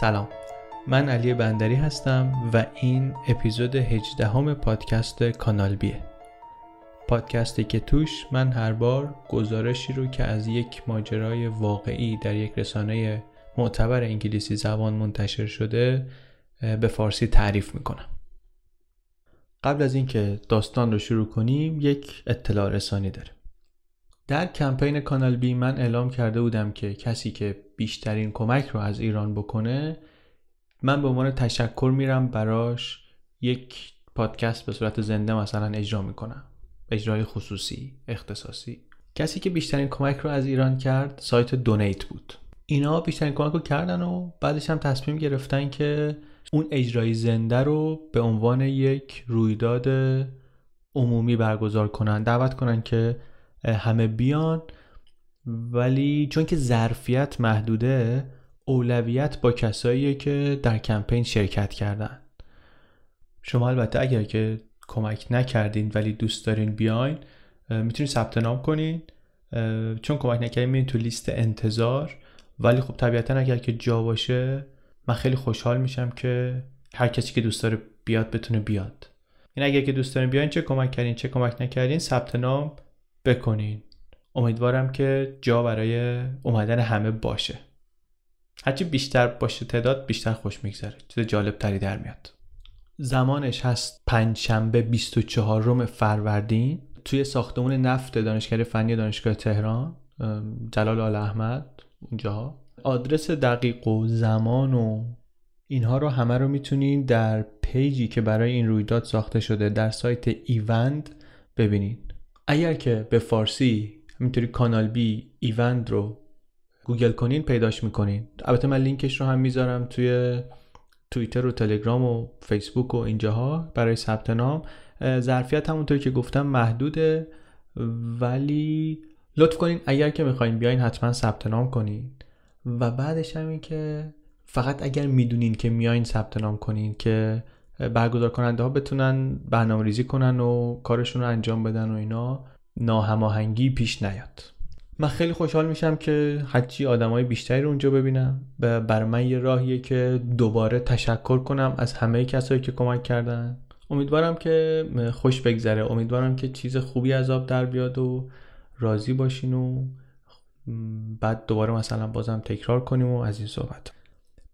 سلام. من علی بندری هستم و این اپیزود 18 همه پادکست کانال بیه. پادکستی که توش من هر بار گزارشی رو که از یک ماجرای واقعی در یک رسانه معتبر انگلیسی زبان منتشر شده به فارسی تعریف می‌کنم. قبل از اینکه داستان رو شروع کنیم یک اطلاع رسانی داره در کمپین کانال بی من اعلام کرده بودم که کسی که بیشترین کمک رو از ایران بکنه من به عنوان تشکر میرم براش یک پادکست به صورت زنده مثلا اجرا می‌کنم. اجرای خصوصی اختصاصی. کسی که بیشترین کمک رو از ایران کرد سایت دونیت بود. اینا بیشترین کمک رو کردن و بعدش هم تصمیم گرفتن که اون اجرای زنده رو به عنوان یک رویداد عمومی برگزار کنن. دعوت کنن که همه بیان. ولی چون که ظرفیت محدوده اولویت با کساییه که در کمپین شرکت کردن. شما البته اگر که کمک نکردین ولی دوست دارین بیاین می‌تونید ثبت نام کنین. چون کمک نکردین میرین تو لیست انتظار. ولی خب طبیعتا اگر که جا باشه من خیلی خوشحال میشم که هر کسی که دوست داره بیاد بتونه بیاد. این اگر که دوست دارین بیاین چه کمک کردین چه کمک نکردین ثبت نام بکنین. امیدوارم که جا برای اومدن همه باشه. هرچی بیشتر باشه تعداد بیشتر خوش میگذره. چیز جالب تری در میاد. زمانش هست پنج شنبه 24 روم فروردین. توی ساختمون نفت دانشگاه فنی دانشگاه تهران جلال آل احمد اونجا. آدرس دقیق و زمان و اینها رو همه رو می‌تونین در پیجی که برای این رویداد ساخته شده در سایت ایوند ببینید اگر که به فارسی همینطوری کانال بی ایوند رو گوگل کنین پیداش می‌کنین. البته من لینکش رو هم می‌ذارم توی توییتر و تلگرام و فیسبوک و اینجاها برای ثبت نام. ظرفیت همونطوری که گفتم محدوده ولی لطف کنین اگر که می‌خواین بیاین حتما ثبت نام کنین. و بعدش هم این که فقط اگر می‌دونین که میاین ثبت نام کنین که برگزار کننده ها بتونن برنامه ریزی کنن و کارشون رو انجام بدن و اینا ناهماهنگی پیش نیاد. من خیلی خوشحال میشم که هرچی های بیشتری رو اونجا ببینم و بر من یه راهیه که دوباره تشکر کنم از همه کسایی که کمک کردن. امیدوارم که خوش بگذره. امیدوارم که چیز خوبی از آب در بیاد و راضی باشین و بعد دوباره مثلا بازم تکرار کنیم و از این صحبت.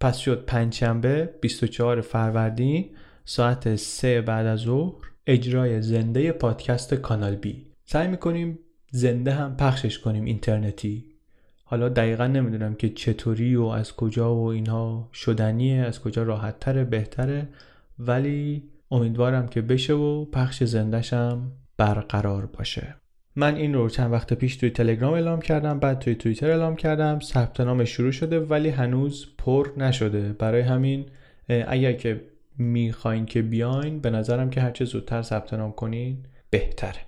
پس شد پنجشنبه 24 فروردین. ساعت 3 بعد از ظهر اجرای زنده پادکست کانال بی. سعی می‌کنیم زنده هم پخشش کنیم اینترنتی. حالا دقیقا نمی‌دونم که چطوری و از کجا و اینها شدنیه از کجا راحتتره بهتره ولی امیدوارم که بشه و پخش زندهشم برقرار باشه. من این رو چند وقت پیش توی تلگرام اعلام کردم بعد توی توییتر اعلام کردم. ثبت نام شروع شده ولی هنوز پر نشده. برای همین اگر که می‌خواین که بیاین به نظرم که هرچه زودتر ثبت نام کنین بهتره.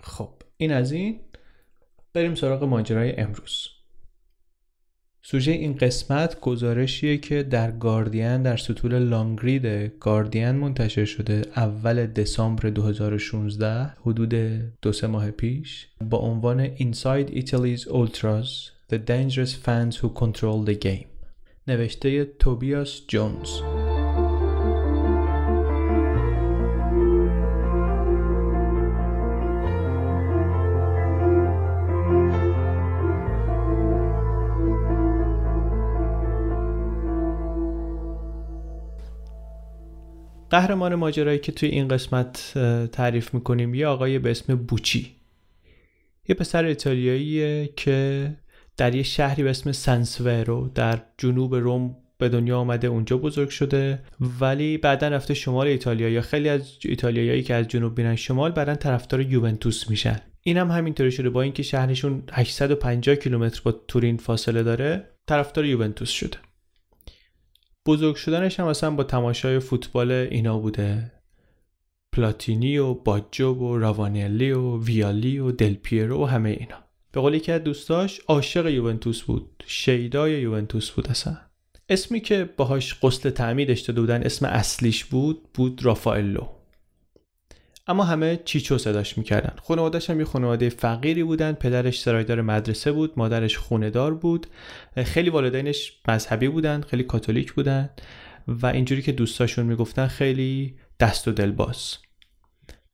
خب این از این. بریم سراغ ماجرای امروز. سوژه این قسمت گزارشیه که در گاردین در سطول لانگرید گاردین منتشر شده اول دسامبر 2016 حدود دو سه ماه پیش با عنوان Inside Italy's Ultras The Dangerous Fans Who Control the Game. نوشته توبیاس جونز قهرمان ماجرایی که توی این قسمت تعریف می‌کنیم یه آقای به اسم بوچی. یه پسر ایتالیاییه که در یه شهری به اسم سنسورو در جنوب روم به دنیا آمده اونجا بزرگ شده. ولی بعدا رفته شمال ایتالیا یا خیلی از ایتالیایی که از جنوب میرن شمال بعدا طرفدار یوونتوس میشن. این هم همینطوری شده. با اینکه شهرشون 850 کیلومتر با تورین فاصله داره طرفدار یوونتوس شده. بزرگ شدنش هم مثلا با تماشای فوتبال اینا بوده. پلاتینی و باجو و راوانیلی و ویالی و دلپیرو و همه اینا. به قولی که دوستاش عاشق یوونتوس بود. شیدای یوونتوس بود اصلا. اسمی که باهاش قسل تعمیدش داده بودن اسم اصلیش بود بود رافائلو. اما همه چیچو صداش می‌کردن. خانوادهش هم یه خانواده فقیری بودن. پدرش سرایدار مدرسه بود مادرش خوندار بود. خیلی والدینش مذهبی بودن خیلی کاتولیک بودن و اینجوری که دوستاشون می‌گفتن خیلی دست و دل باز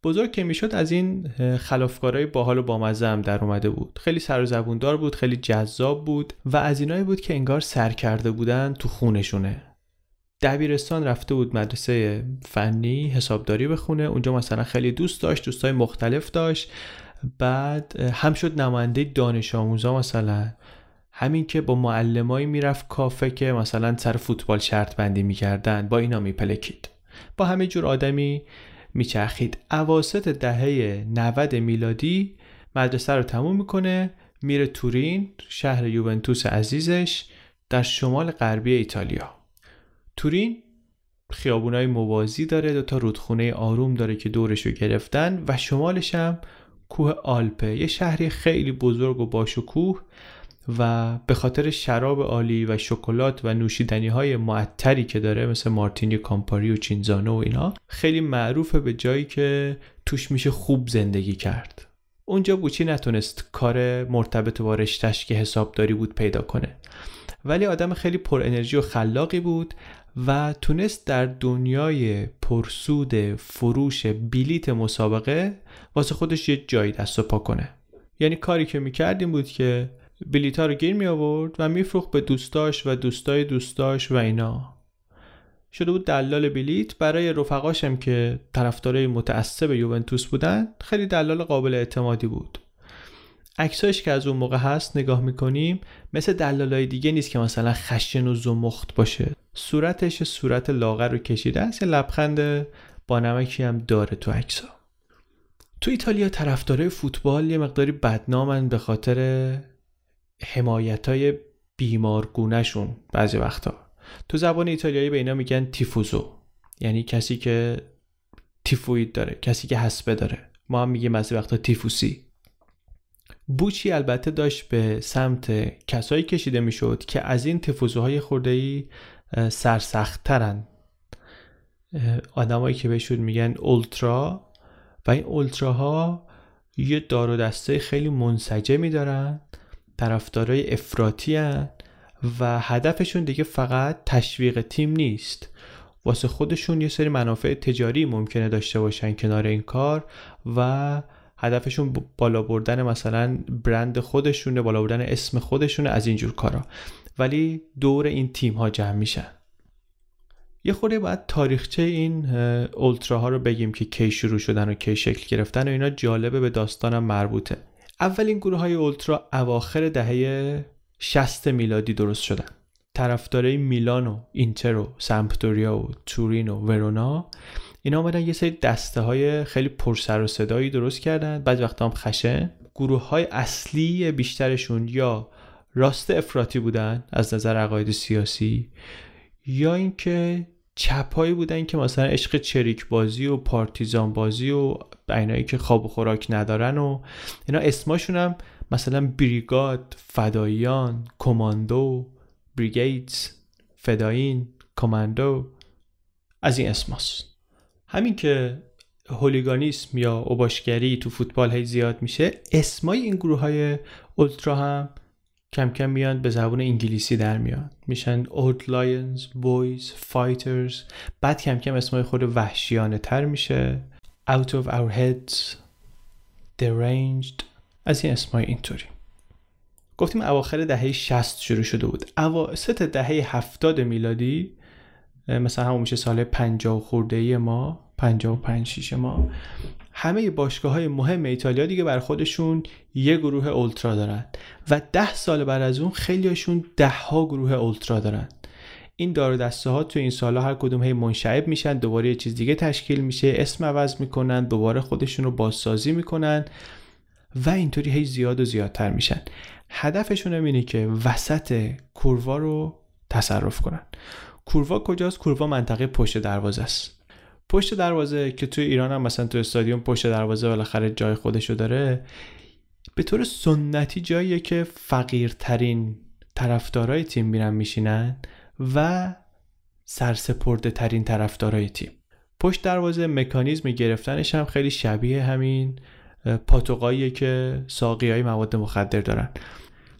بزرگ که می‌شد از این خلافکارهای باحال و بامزه هم در اومده بود. خیلی سر و بود خیلی جذاب بود و از اینایی بود که انگار سر کرده بودن تو خونشونه. دبیرستان رفته بود مدرسه فنی حسابداری بخونه. اونجا مثلا خیلی دوست داشت دوستای مختلف داشت. بعد هم شد نماینده دانش آموزا مثلا. همین که با معلمایی می‌رفت کافه که مثلا سر فوتبال شرط بندی می‌کردن با اینا میپلکید با همه جور آدمی میچرخید. اواسط دهه 90 میلادی مدرسه رو تموم می‌کنه میره تورین شهر یوونتوس عزیزش در شمال غربی ایتالیا. تورین خیابونای موازی داره دو تا رودخونه آروم داره که دورش رو گرفتن و شمالش هم کوه آلپه یه شهری خیلی بزرگ و باشکوه و به خاطر شراب عالی و شکلات و نوشیدنی های معطری که داره مثل مارتینی کامپاری و چینزانو و اینا خیلی معروفه به جایی که توش میشه خوب زندگی کرد. اونجا بوچی نتونست کار مرتبط با رشتش که حسابداری بود پیدا کنه. ولی آدم خیلی پر انرژی و خلاقی بود و تونست در دنیای پرسود فروش بلیت مسابقه واسه خودش یه جایی دست و پا کنه. یعنی کاری که می‌کردیم بود که بلیت ها رو گیر می آورد و میفروخت به دوستاش و دوستای دوستاش و اینا. شده بود دلال بلیت. برای رفقاشم که طرفدارای متعصب یوونتوس بودن خیلی دلال قابل اعتمادی بود. عکساش که از اون موقع هست نگاه می‌کنیم مثل دلالای دیگه نیست که مثلا خشن و زمخت باشه. صورتش صورت لاغر رو کشیده است. لبخند با نمکی هم داره تو عکسا تو ایتالیا طرفدارای فوتبال یه مقداری بدنامن به خاطر حمایت های بیمارگونهشون بعضی وقتا. تو زبان ایتالیایی به اینا میگن تیفوزو. یعنی کسی که تیفوید داره کسی که حسبه داره. ما هم میگیم بعضی وقتا تیفوسی. بوچی البته داشت به سمت کسایی کشیده می‌شد که از این تفوزوهای خورده ای سرسختترن. آدمایی که بهشون میگن اولترا و این اولتراها یه دار و دسته خیلی منسجمی دارن طرفدارای افراطی و هدفشون دیگه فقط تشویق تیم نیست. واسه خودشون یه سری منافع تجاری ممکنه داشته باشن کنار این کار و هدفشون بالا بردن مثلا برند خودشونه بالا بردن اسم خودشونه از اینجور کارا. ولی دور این تیم ها جمع میشن. یه خورده باید تاریخچه این اولتراها رو بگیم که کی شروع شدن و کی شکل گرفتن و اینا جالبه به داستانم مربوطه. اولین گروه های اولترا اواخر دهه 60 میلادی درست شدن. طرفدارای میلان و اینتر و سمپدوریا و تورین و ورونا اینا آمدن یه سری دسته های خیلی پرسر و صدایی درست کردن. بعد وقتا هم خشه گروه های اصلی بیشترشون یا راست افراطی بودن از نظر عقاید سیاسی؟ یا اینکه چپایی بودن که مثلا عشق چریک بازی و پارتیزان بازی و اینایی که خواب و خوراک ندارن و اینا اسماشون هم مثلا بریگاد فداییان کماندو بریگیدز فدایین کماندو از این اسماست همین که هولیگانیسم یا اوباشگری تو فوتبال هی زیاد میشه اسمای این گروه های اولترا هم کم کم میان به زبان انگلیسی در میان. میشن Old Lions Boys Fighters بعد کم کم اسمای خود وحشیانه تر میشه. Out of our heads deranged. از این اسمای اینطوری. گفتیم اواخر دهه 60 شروع شده بود. اواسط دهه 70 میلادی مثلا همون میشه سال 50 خورده ما 55 6 ما. همه باشگاه های مهم ایتالیا دیگه بر خودشون یه گروه اولترا دارن و ده سال بعد از اون خیلیشون ده ها گروه اولترا دارن. این دار دسته ها تو این سالا هر کدوم هی منشعب میشن دوباره یه چیز دیگه تشکیل میشه اسم عوض می‌کنن دوباره خودشون رو بازسازی می‌کنن و اینطوری هی زیاد و زیادتر میشن. هدفشون هم اینه که وسط کوروا رو تصرف کنن. کوروا کجاست؟ کوروا منطقه پشت دروازه است پشت دروازه که توی ایران هم مثلا تو استادیوم پشت دروازه بالاخره جای خودشو داره به طور سنتی جاییه که فقیرترین طرفدارای تیم میرن میشینن و سرسپرده ترین طرفدارای تیم. پشت دروازه مکانیزم گرفتنش هم خیلی شبیه همین پاتوقاییه که ساقی های مواد مخدر دارن.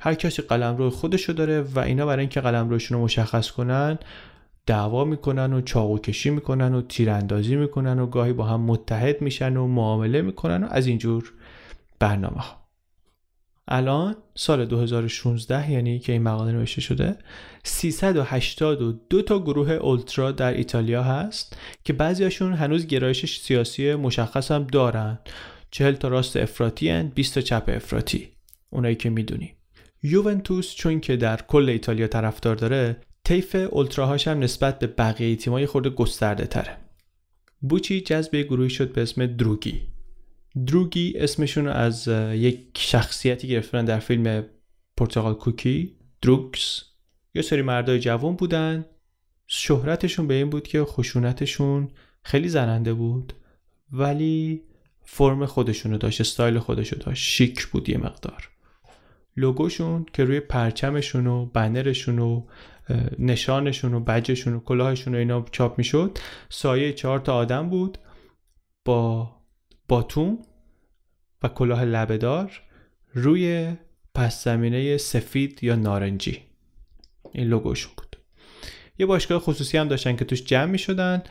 هر کسی قلم رو خودشو داره و اینا برای اینکه قلم روشون رو مشخص کنن دعوا می‌کنن و چاقو کشی می‌کنن و تیراندازی می‌کنن و گاهی با هم متحد میشن و معامله می‌کنن و از اینجور برنامه ها. الان سال 2016 یعنی که این مقاله نوشته شده 382 تا گروه اولترا در ایتالیا هست که بعضیاشون هنوز گرایش سیاسی مشخص هم دارن. 40 تا راست افراطی هن 20 تا چپ افراطی. اونایی که می‌دونی. یوونتوس چون که در کل ایتالیا طرفدار داره طیف اولتراهاش هم نسبت به بقیه تیمای خورده گسترده تره بوچی جذب گروهی شد به اسم دروگی. دروگی اسمشون از یک شخصیتی گرفتن در فیلم پرتغال کوکی دروکس یه سری مردای جوان بودن. شهرتشون به این بود که خشونتشون خیلی زننده بود ولی فرم خودشونو داشت استایل خودشو داشت. شیک بود یه مقدار. لوگوشون که روی پرچمشون و بنرشون و نشانشون و بجشون و کلاهشون و اینا چاپ می‌شد. سایه چهار تا آدم بود با باتوم و کلاه لبهدار روی پس زمینه سفید یا نارنجی. این لوگوشون بود. یه باشگاه خصوصی هم داشتن که توش جمع می شدن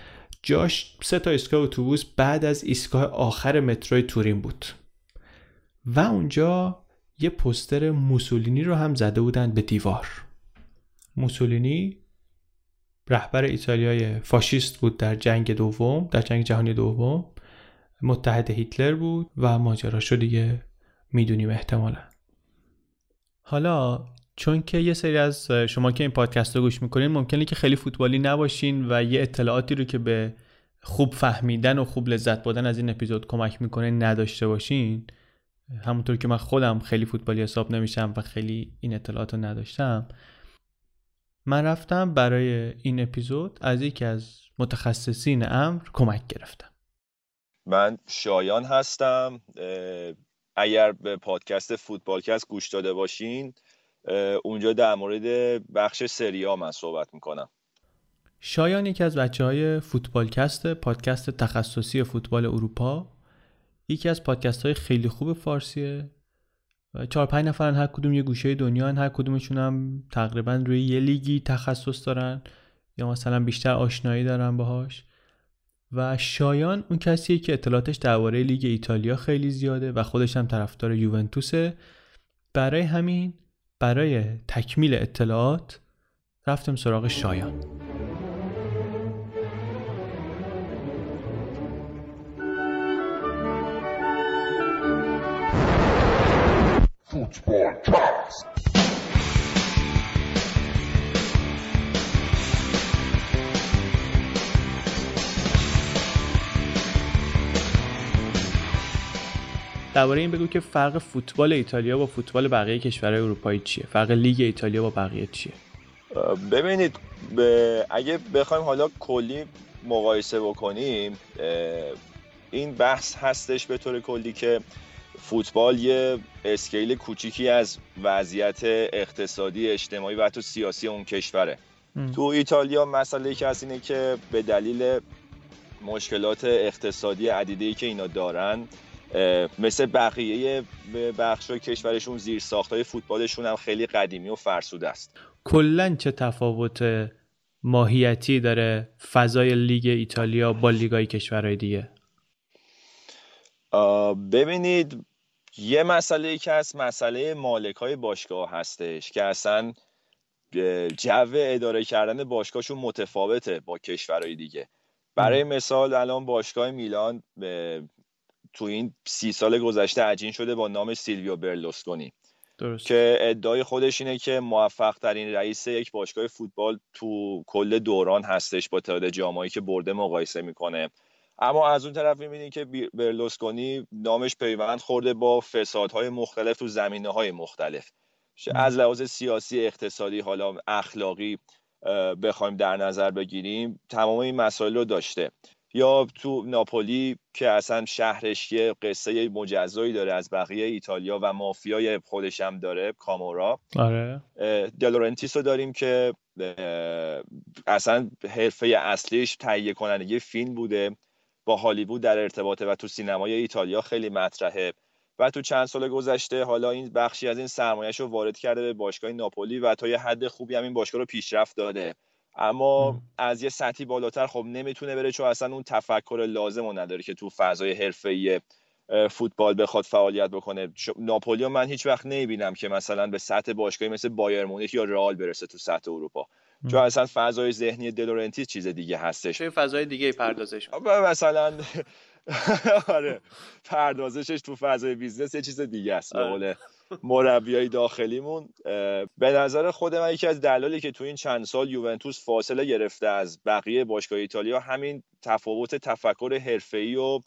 جاش سه تا ایستگاه اتوبوس بعد از ایستگاه آخر متروی تورین بود. و اونجا یه پستر موسولینی رو هم زده بودن به دیوار. موسولینی رهبر ایتالیای فاشیست بود در جنگ دوم در جنگ جهانی دوم. متحد هیتلر بود و ماجراشو دیگه می‌دونیم احتمالا. حالا چون که یه سری از شما که این پادکست رو گوش می‌کنین ممکنه که خیلی فوتبالی نباشین و یه اطلاعاتی رو که به خوب فهمیدن و خوب لذت بردن از این اپیزود کمک می‌کنه نداشته باشین. همونطور که من خودم خیلی فوتبالی حساب نمیشم و خیلی این اطلاعات رو نداشتم. من رفتم برای این اپیزود از یکی از متخصصین امر کمک گرفتم. من شایان هستم. اگر به پادکست فوتبالکست گوش داده باشین اونجا در مورد بخش سریا من صحبت می‌کنم. شایان یکی از بچه های فوتبالکست پادکست تخصصی فوتبال اروپا. یکی از پادکست های خیلی خوب فارسیه. چهار پنج نفرن هر کدوم یه گوشه دنیا هر کدومشون هم تقریبا روی یه لیگی تخصص دارن یا مثلا بیشتر آشنایی دارن باهاش. و شایان اون کسیه که اطلاعاتش درباره لیگ ایتالیا خیلی زیاده و خودش هم طرفدار یوونتوسه. برای همین برای تکمیل اطلاعات رفتم سراغ شایان. فوتبال درباره این بگو که فرق فوتبال ایتالیا با فوتبال بقیه کشورهای اروپایی چیه؟ فرق لیگ ایتالیا با بقیه چیه؟ ببینید اگه بخوایم حالا کلی مقایسه بکنیم این بحث هستش به طور کلی که فوتبال یه اسکیل کوچیکی از وضعیت اقتصادی اجتماعی و حتی سیاسی اون کشوره. تو ایتالیا مسئله که از اینه که به دلیل مشکلات اقتصادی عدیده که اینا دارن مثل بقیه بخش کشورشون زیر های فوتبالشون هم خیلی قدیمی و فرسوده است. کلا چه تفاوت ماهیتی داره فضای لیگ ایتالیا با لیگای کشورهای دیگه؟ ببینید یه مسئله که هست مسئله مالک های باشگاه هستش که اصلا جو اداره کردن باشگاهشون متفاوته با کشورهای دیگه. برای مثال الان باشگاه میلان تو این سی سال گذشته عجین شده با نام سیلویو برلوسکونی درست. که ادعای خودش اینه که موفق ترین رئیس یک باشگاه فوتبال تو کل دوران هستش با تعداد جامایی که برده مقایسه می‌کنه. اما از اون طرف می‌بینید که برلوسکونی نامش پیوند خورده با فسادهای مختلف تو زمینه های مختلف از لحاظ سیاسی اقتصادی حالا اخلاقی بخوایم در نظر بگیریم تمام این مسائل رو داشته. یا تو ناپولی که اصلا شهرش یه قصه مجزایی داره از بقیه ایتالیا و مافیای خودش هم داره کامورا. آره. دلورنتیس رو داریم که اصلا حرفه اصلیش تهیه کنندگی فیلم بوده. با هالیوود در ارتباطه و تو سینمای ایتالیا خیلی مطرحه. و تو چند سال گذشته حالا این بخشی از این سرمایهش رو وارد کرده به باشگاه ناپولی و تا یه حد خوبی هم این باشگاه رو پیشرفت داده. اما از یه سطحی بالاتر خب نمی‌تونه بره چون اصلا اون تفکر لازم رو نداره که تو فضای حرفه‌ای فوتبال بخواد فعالیت بکنه. ناپولی من هیچ وقت نمی‌بینم که مثلا به سطح باشگاهی مثل بایر مونیخ یا رئال برسه تو سطح اروپا. چون اصلا فضای ذهنی دلورنتی چیز دیگه هستش. چه فضای دیگه پردازش مثلا آره پردازشش تو فضای business یه چیز دیگه است آره. مربیای داخلیمون. به نظر خود من یکی از دلایلی که تو این چند سال یوونتوس فاصله گرفته از بقیه باشگاه ایتالیا همین تفاوت تفکر حرفه‌ای و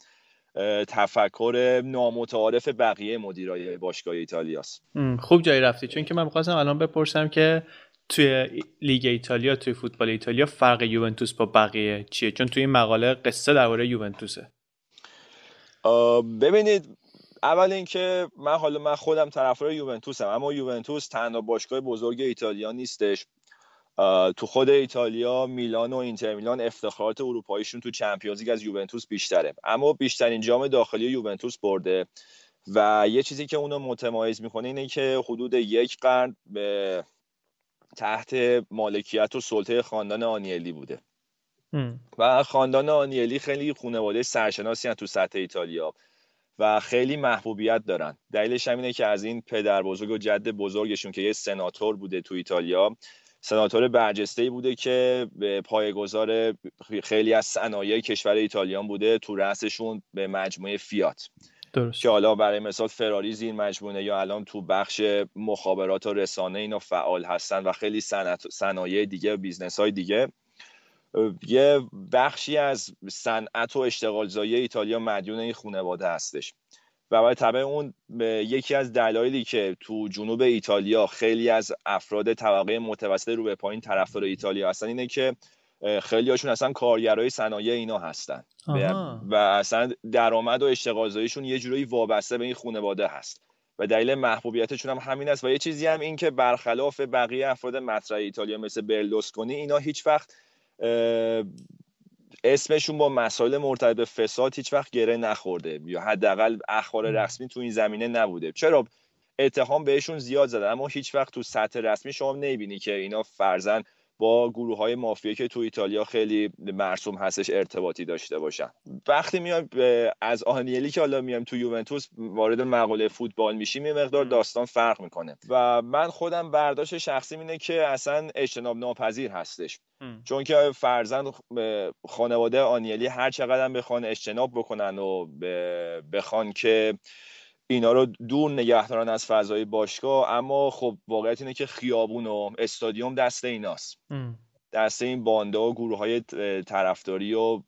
تفکر نامتعارف بقیه مدیرای باشگاه ایتالیاست خوب جایی رفتی. چون که من می‌خواستم الان بپرسم که توی لیگ ایتالیا توی فوتبال ایتالیا فرق یوونتوس با بقیه چیه؟ چون توی این مقاله قصه درباره یوونتوسه. ببینید اول اینکه من حالا من خودم طرفدار یوونتوسم اما یوونتوس تنها باشگاه بزرگ ایتالیا نیستش. تو خود ایتالیا میلان و اینتر میلان افتخارات اروپاییشون تو چمپیونز از یوونتوس بیشتره. اما بیشترین جام داخلی یوونتوس برده. و یه چیزی که اونو متمایز می‌کنه اینه که حدود یک قرن به تحت مالکیت و سلطه خاندان آنیلی بوده. و خاندان آنیلی خیلی خانواده سرشناسی تو سطح ایتالیا و خیلی محبوبیت دارن. دلیلش هم اینه که از این پدر بزرگ و جد بزرگشون که یه سناتور بوده تو ایتالیا سناتور برجسته بوده که به پایگذار خیلی از صنایع کشور ایتالیان بوده تو رأسشون به مجموعه فیات. درست. که حالا برای مثال فراری زیر مجموعه یا الان تو بخش مخابرات و رسانه اینا فعال هستن و خیلی صنایع دیگه و business های دیگه یه بخشی از صنعت و اشتغالزایی ایتالیا مدیون این خانواده هستش و به تبع اون یکی از دلایلی که تو جنوب ایتالیا خیلی از افراد طبقه متوسط رو به پایین طرفدار ایتالیا هستن اینه که خیلی هاشون اصلا کارگرای صنایع اینا هستن. و اصلا درآمد و اشتغالزاییشون یه جورایی وابسته به این خانواده هست. و دلیل محبوبیتشون هم همین است. و یه چیزی هم این که برخلاف بقیه افراد مطرح ایتالیا مثل برلوسکونی اینا هیچ وقت اسمشون با مسائل مرتبط به فساد هیچ وقت گره نخورده. یا حداقل اخبار رسمی تو این زمینه نبوده. چرا؟ اتهام بهشون زیاد زده. اما هیچ وقت تو سطح رسمی شما نمی‌بینی که اینا فرزن با گروه های مافیا که تو ایتالیا خیلی مرسوم هستش ارتباطی داشته باشن. وقتی میایم از آنیلی که حالا میایم تو یوونتوس وارد مقاله فوتبال میشیم یه مقدار داستان فرق می‌کنه و من خودم برداشت شخصی اینه که اصلا اجتناب ناپذیر هستش. چون که فرزند خانواده آنیلی هر چقدر بخوان اجتناب بکنن و بخوان که اینا رو دور نگهدارن از فضای باشگاه اما خب واقعیت اینه که خیابون و استادیوم دست ایناست. دست این بانده و گروه های طرفداری و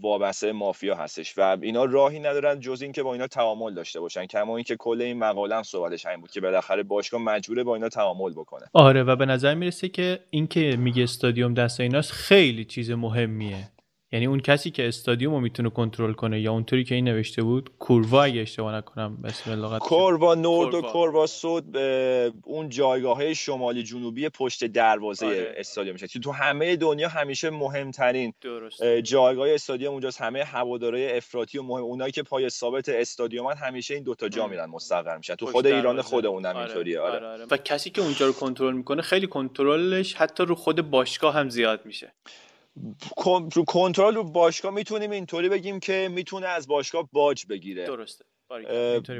وابسته مافیا هستش و اینا راهی ندارن جز اینکه با اینا تعامل داشته باشن کما اینکه کل این مقاله هم صحبتش همین بود که بالاخره باشگاه مجبوره با اینا تعامل بکنه. آره و به نظر می‌رسه که اینکه میگه استادیوم دست ایناست خیلی چیز مهمیه. یعنی اون کسی که استادیوم رو می‌تونه کنترل کنه یا اونطوری که این نوشته بود کوروا اگه اشتباه نکنم بسم الله کوروا نورد و کوروا سود اون جایگاه شمالی جنوبی پشت دروازه آره. استادیوم میشه تو همه دنیا همیشه مهمترین جایگاه استادیوم اونجاست همه هوادارهای افراطی و مهم اونایی که پای ثابت استادیوم همیشه این دوتا جا میرن مستقر میشن تو خود ایران خود اونم آره. اینطوریه آره. آره. آره. و کسی که اونجا رو کنترل می‌کنه خیلی کنترلش حتی رو خود باشگاه هم زیاد میشه رو کنترل رو باشگاه می‌تونیم اینطوری بگیم که می‌تونه از باشگاه باج بگیره. درسته.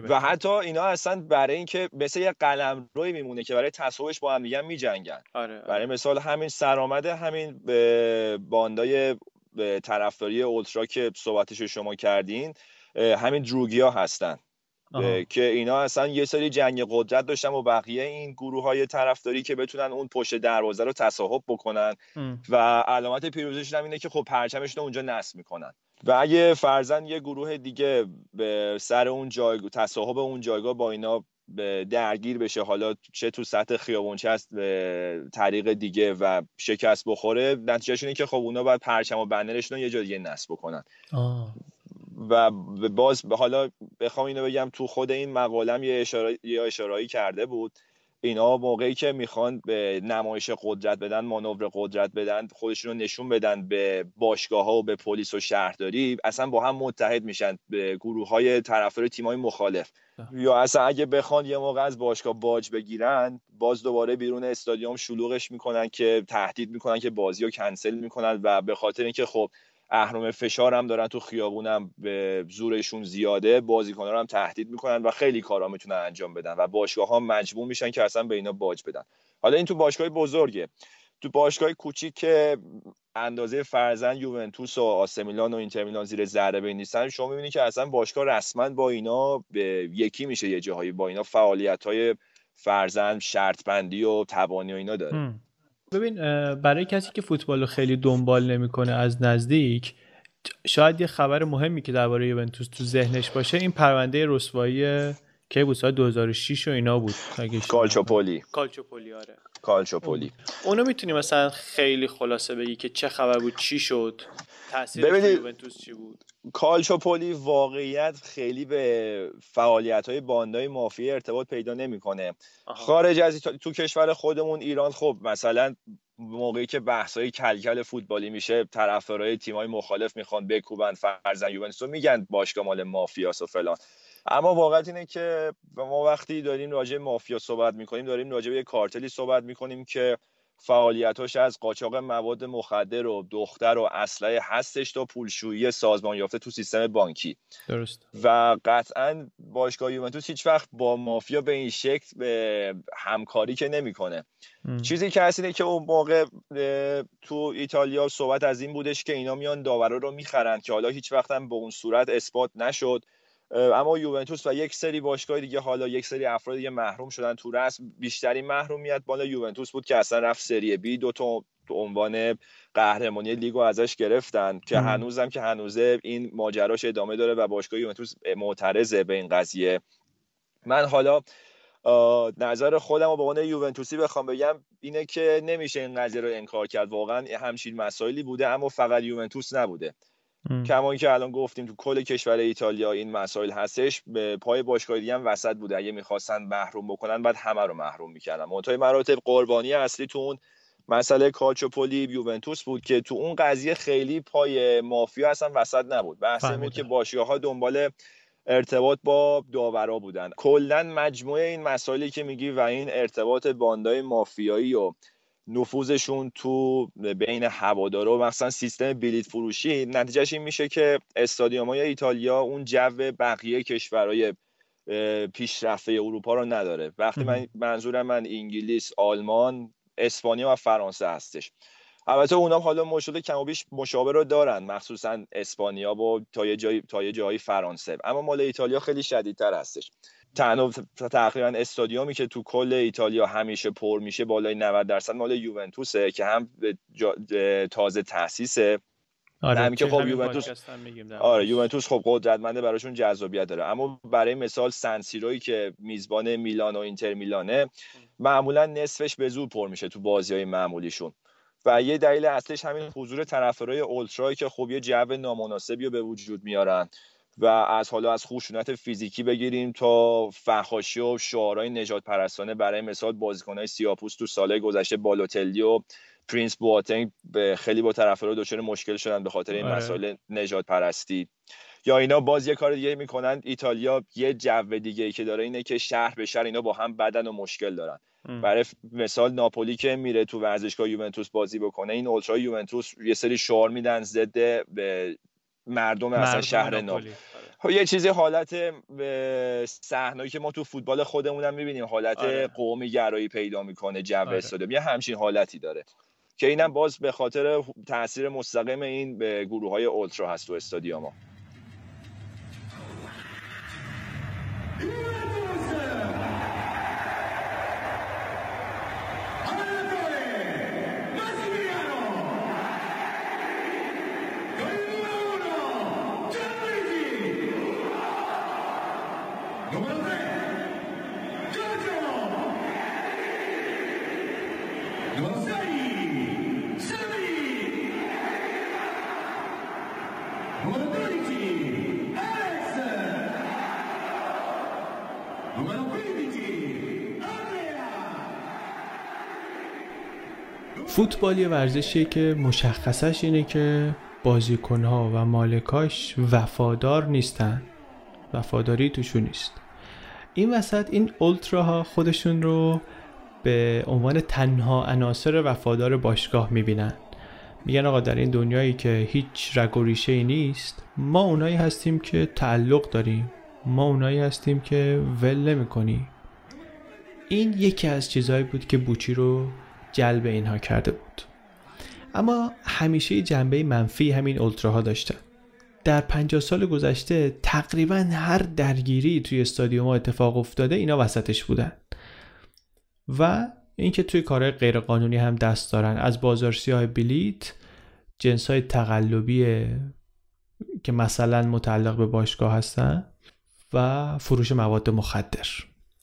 و حتی اینا اصلا برای اینکه مثل یه قلم روی میمونه که برای تصاحبش با هم دیگه میجنگن. آره،, آره. برای مثال همین سرآمده همین باندای طرفداری اولترا که صحبتش شما کردین همین دروگیا هستن. که اینا اصلا یه سری جنگ قدرت داشتن و بقیه این گروه های طرفداری که بتونن اون پشت دروازه رو تصاحب بکنن و علامت پیروزیشون هم اینه که خب پرچمشون رو اونجا نصب می‌کنن. و اگه فرزن یه گروه دیگه به سر اون جایگاه تصاحب اون جایگاه با اینا درگیر بشه حالا چه تو سطح خیابون چه از طریق دیگه و شکست بخوره نتیجهش اینه که خب اونا باید پرچم و بنرشون یه جا دیگه نصب بکنن. و باز حالا بخوام اینو بگم تو خود این مقالم یه اشاره یه اشارهایی کرده بود. اینا موقعی که می‌خوان به نمایش قدرت بدن مانور قدرت بدن خودشون رو نشون بدن به باشگاه ها و به پلیس و شهرداری اصلا با هم متحد میشن به گروه های طرفدار تیم های مخالف یا اصلا اگه بخوان یه موقع از باشگاه باج بگیرن باز دوباره بیرون استادیوم شلوغش می‌کنن که تهدید می‌کنن که بازی رو کنسل می‌کنن و به خاطر اینکه خب اهرم فشار هم دارن تو خیابونم به زورشون زیاده بازیکنان رو هم تهدید می‌کنن و خیلی کارا می‌تونن انجام بدن و باشگاه ها مجبور میشن که اصلا به اینا باج بدن. حالا این تو باشگاه بزرگه. تو باشگاه کوچیک که اندازه فرزن یوونتوس و آسمیلان و اینتر میلان زیر ذره بین نیستن شما می‌بینید که اصلا باشگاه رسما با اینا به یکی میشه یه جاهایی با اینا فعالیت های فرزن شرط بندی و توانی و اینا داره. ببین برای کسی که فوتبال رو خیلی دنبال نمی‌کنه از نزدیک شاید یه خبر مهمی که درباره یوونتوس تو ذهنش باشه این پرونده رسوایی کی بود؟ سال 2006 و اینا بود. کالچوپولی. کالچوپولی آره. کالچوپولی. اونو می‌تونی مثلا خیلی خلاصه بگی که چه خبر بود چی شد؟ تاثیر یوونتوس چی بود؟ کالچوپولی واقعیت خیلی به فعالیت های باندای مافیا ارتباط پیدا نمی‌کنه. خارج از تو کشور خودمون ایران خب مثلا موقعی که بحث های کلکل فوتبالی میشه طرفدارای تیمای مخالف می‌خوان بکوبن فرزن یوونتوس میگن باشگاه مال مافیاس و فلان. اما واقعیت اینه که ما وقتی داریم راجع مافیا صحبت می‌کنیم داریم راجع به یه کارتلی صحبت می‌کنیم که فعالیتاش از قاچاق مواد مخدر و دختر و اسلحه هستش تا پولشویی سازمان یافته تو سیستم بانکی. درست. و قطعا باشگاه یوونتوس هیچ وقت با مافیا به این شکل به همکاری که نمی‌کنه. چیزی که هست اینه که اون موقع تو ایتالیا صحبت از این بودش که اینا میان داورا رو می‌خرن که حالا هیچ وقت هم به اون صورت اثبات نشد. اما یوونتوس و یک سری باشگاه دیگه حالا یک سری افراد دیگه محروم شدن تو رسم بیشترین محرومیت بالا یوونتوس بود که اصلا رفت سری بی. دو تا عنوان قهرمانی لیگو ازش گرفتن که هنوزم که هنوزه این ماجراش ادامه داره و باشگاه یوونتوس معترضه به این قضیه. من حالا نظر خودم رو به عنوان یوونتوسی بخوام بگم اینه که نمیشه این قضیه رو انکار کرد. واقعا همچین مسائلی بوده اما فقط یوونتوس نبوده. کما که الان گفتیم تو کل کشور ایتالیا این مسائل هستش به پای باشگاه دیگه هم وسط بوده. اگه می‌خواستن محروم بکنن بعد همه رو محروم می‌کردن. منتهای مراتب قربانی اصلی تو اون مسئله کالچوپولی یوونتوس بود که تو اون قضیه خیلی پای مافیا اصلا وسط نبود. بحث بود که باشگاه ها دنبال ارتباط با داورا بودن. کلا مجموعه این مسائلی که میگی و این ارتباط باندای مافیایی و نفوذشون تو بین هوادارا و مثلا سیستم بلیت فروشی نتیجهش این میشه که استادیوم های ایتالیا اون جو بقیه کشورهای پیشرفته اروپا رو نداره. وقتی من منظورم من انگلیس آلمان اسپانیا و فرانسه هستش. البته اونام حالا مشکل کم و بیش مشابه رو دارن مخصوصا اسپانیا و تا یه جای تا یه جایی فرانسه. اما مال ایتالیا خیلی شدیدتر هستش. تقریبا استادیومی که تو کل ایتالیا همیشه پر میشه بالای 90 درصد مال یوونتوسه که هم تازه تاسیسه آره همین که خب یوونتوس آره یوونتوس خب قدرتمنده براشون جذابیت داره. اما برای مثال سنسیروی که میزبان میلان و اینتر میلانه معمولا نصفش به زور پر میشه تو بازی های معمولیشون. و یه دلیل اصلش همین حضور طرفدارای اولترایی که خب یه جو نامناسبی رو به وجود میارن. و از حالا از خشونت فیزیکی بگیریم تا فحاشی و شعارهای نجات پرستانه برای مثال بازیکنهای سیاپوس تو سالهای گذشته بالوتلی و پرینس بواتنگ به خیلی با طرفدارا دچار مشکل شدن به خاطر این آره. مسائل نجات پرستی. یا اینا باز یه کار دیگه می‌کنن. ایتالیا یه جو دیگه ای که داره اینه که شهر به شهر اینا با هم بدن و مشکل دارن. برای مثال ناپولی که میره تو ورزشگاه یوونتوس بازی بکنه این اولترا یوونتوس یه سری شعار میدن ضد به مردم اصلا شهر ناپولی. خب یه چیزی حالت صحنه‌ای که ما تو فوتبال خودمون می‌بینیم حالت آره. قومی گرایی پیدا می‌کنه جو آره. استادیوم یه همچین حالتی داره. که اینم باز به خاطر تاثیر مستقیم این به گروه های اولترا هست تو استادیوم فوتبال یه ورزشیه که مشخصش اینه که بازیکنها و مالکاش وفادار نیستن. وفاداری توشون نیست. این وسط این اولتراها خودشون رو به عنوان تنها عناصر وفادار باشگاه می‌بینن. میگن آقا در این دنیایی که هیچ رگ و ریشه ای نیست ما اونایی هستیم که تعلق داریم. ما اونایی هستیم که ول نمی این یکی از چیزهایی بود که بوچی رو جلب اینها کرده بود. اما همیشه جنبه منفی همین اولتراها داشتن در 50 سال گذشته تقریبا هر درگیری توی استادیوم اتفاق افتاده اینا وسطش بودن. و اینکه توی کارهای غیرقانونی هم دست دارن. از بازارسی های بلیت جنس های تقلبی که مثلا متعلق به باشگاه هستن و فروش مواد مخدر.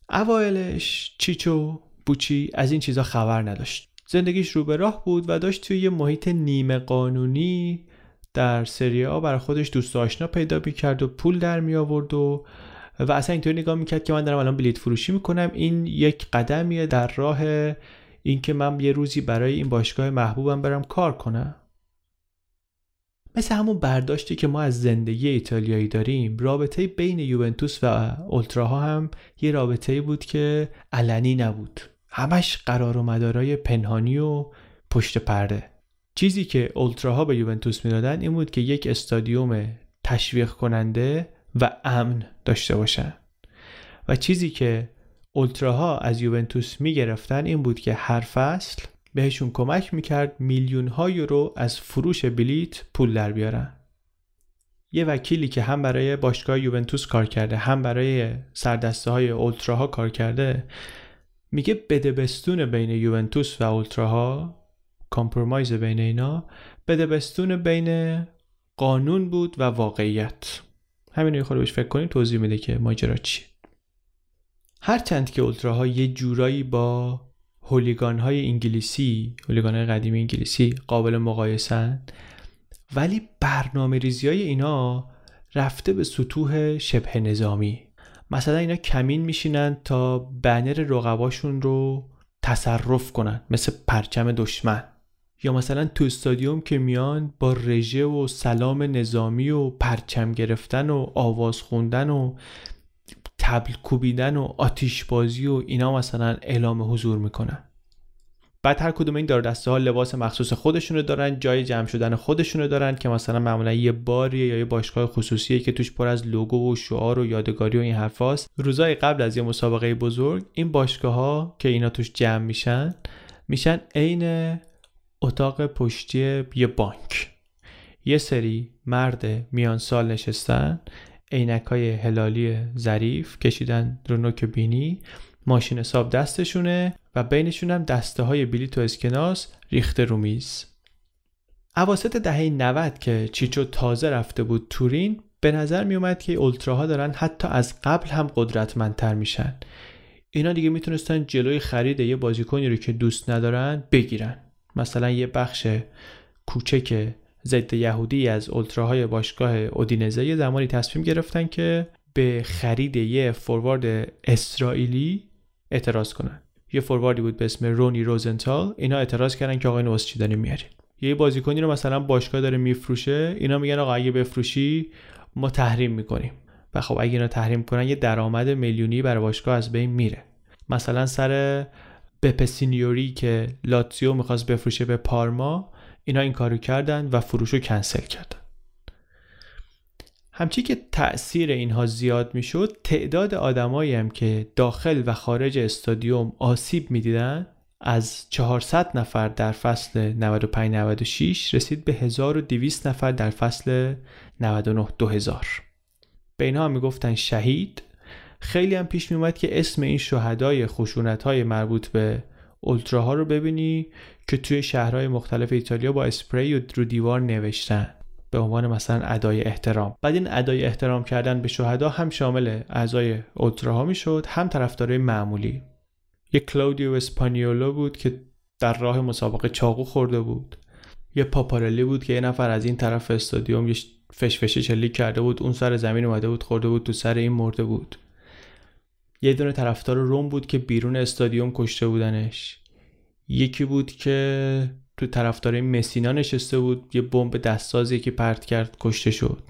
اوایلش چیچو بوچی از این چیزا خبر نداشت. زندگیش رو به راه بود و داشت توی یه محیط نیمه قانونی در سری ها برای خودش دوست آشنا پیدا می‌کرد و پول در می آورد و و اصلا اینطوری نگاه می‌کرد که من دارم الان بلیت فروشی می‌کنم. این یک قدمیه در راه اینکه من یه روزی برای این باشگاه محبوبم برم کار کنم. مثل همون برداشتی که ما از زندگی ایتالیایی داریم رابطه بین یوونتوس و اولتراها هم یه رابطه بود که علنی نبود. همش قرار و مدارای پنهانی و پشت پرده. چیزی که اولتراها به یوونتوس می‌دادن این بود که یک استادیوم تشویق کننده و امن داشته باشن. و چیزی که اولتراها از یوونتوس می‌گرفتن این بود که هر فصل بهشون کمک می‌کرد میلیون ها یورو از فروش بلیت پول در بیارن. یه وکیلی که هم برای باشگاه یوونتوس کار کرده هم برای سردسته های اولتراها کار کرده میگه بدبستون بین یوونتوس و اولتراها کامپرومایز بین اینا بدبستون بین قانون بود و واقعیت. همین رو بهش فکر کنید توضیح میده که ماجرا چیه. هرچند که اولتراها یه جورایی با هولیگان های انگلیسی هولیگان های قدیم انگلیسی قابل مقایسن ولی برنامه ریزی های اینا رفته به سطوح شبه نظامی. مثلا اینا کمین میشینن تا بنر رقباشون رو تصرف کنن مثل پرچم دشمن. یا مثلا تو استادیوم که میان با رژه و سلام نظامی و پرچم گرفتن و آواز خوندن و تبل کوبیدن و آتیش بازی و اینا مثلا اعلام حضور می‌کنن. بعد هر کدوم این دار دسته ها لباس مخصوص خودشونو دارن جای جمع شدن خودشونو دارن که مثلا معمولا یه باریه یا یه باشگاه خصوصیه که توش پر از لوگو و شعار و یادگاری و این حرفاست. روزای قبل از یه مسابقه بزرگ این باشگاه ها که اینا توش جمع میشن میشن عین اتاق پشتی یه بانک. یه سری مرد میان سال نشستن عینک های هلالی ظریف کشیدن رو نوک بینی. ماشین حساب دستشونه و بینشون هم دسته های بلیت و اسکناس ریخته رو میز. اواسط دهه 90 که چیچو تازه رفته بود تورین به نظر می اومد که اولتراها دارن حتی از قبل هم قدرتمندتر میشن. اینا دیگه می‌تونستن جلوی خرید یه بازیکنی رو که دوست ندارن بگیرن. مثلا یه بخش کوچک ضد یهودی از اولتراهای باشگاه اودینزه یه زمانی تصمیم گرفتن که به خرید یه فوروارد اسرائیلی اعتراض کنن. یه فورواردی بود به اسم رونی روزنتال اینا اعتراض کردن که آقای نوست چی داریم میارین یه بازیکنی رو مثلا باشگاه داره میفروشه اینا میگن آقا اگه بفروشی ما تحریم می‌کنیم. و خب اگه اینا تحریم کنن یه درآمد میلیونی برای باشگاه از بین میره. مثلا سر بپسینیوری که لاتزیو می‌خواست بفروشه به پارما اینا این کارو کردن و فروش رو کنسل کردن. همچی که تأثیر اینها زیاد می‌شد تعداد آدمایی هم که داخل و خارج استادیوم آسیب می‌دیدن از 400 نفر در فصل 95-96 رسید به 1200 نفر در فصل 99-2000 به اینها می‌گفتن شهید. خیلی هم پیش میومد که اسم این شهدای خشونت های مربوط به اولتراها رو ببینی که توی شهرهای مختلف ایتالیا با اسپری و رو دیوار نوشتن. به عنوان مثلا ادای احترام. بعد این ادای احترام کردن به شهدا هم شامل اعضای اولتراها می‌شد هم طرفدارای معمولی. یک کلاودیو اسپانیولو بود که در راه مسابقه چاقو خورده بود. یه پاپارلی بود که یه نفر از این طرف استادیوم یه فشفشه چلیک کرده بود اون سر زمین اومده بود خورده بود تو سر این مرده بود. یه دونه طرفدار روم بود که بیرون استادیوم کشته بودنش. یکی بود که تو طرفدار مسینا نشسته بود یه بمب دستسازی که پرت کرد کشته شد.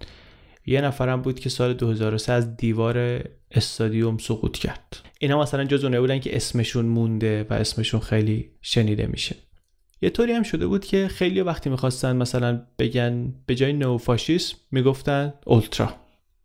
یه نفرم بود که سال 2003 از دیوار استادیوم سقوط کرد. اینا مثلا جز اونه بودن که اسمشون مونده و اسمشون خیلی شنیده میشه. یه طوری هم شده بود که خیلی وقتی می‌خواستن مثلا بگن به جای نوفاشیسم می‌گفتن اولترا.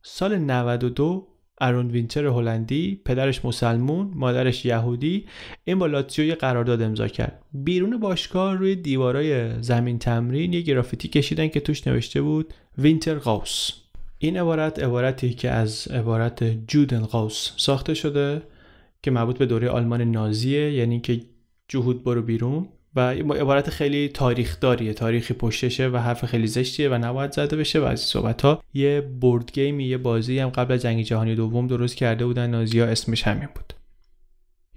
سال 92 ارون وینتر هلندی پدرش مسلمون مادرش یهودی این با لاتزیو یه قرارداد امضا کرد. بیرون باشگاه روی دیوارای زمین تمرین یه گرافیتی کشیدن که توش نوشته بود وینتر قوس این عبارت عبارتی که از عبارت جودن قوس ساخته شده که مربوط به دوره آلمان نازیه یعنی که جهود برو بیرون. و عبارت خیلی تاریخ داریه تاریخی پشتشه و حرف خیلی زشتیه و نباید زده بشه و از صحبت ها یه بورد گیمی یه بازی هم قبل از جنگ جهانی دوم درست کرده بودن. نازیا اسمش همین بود.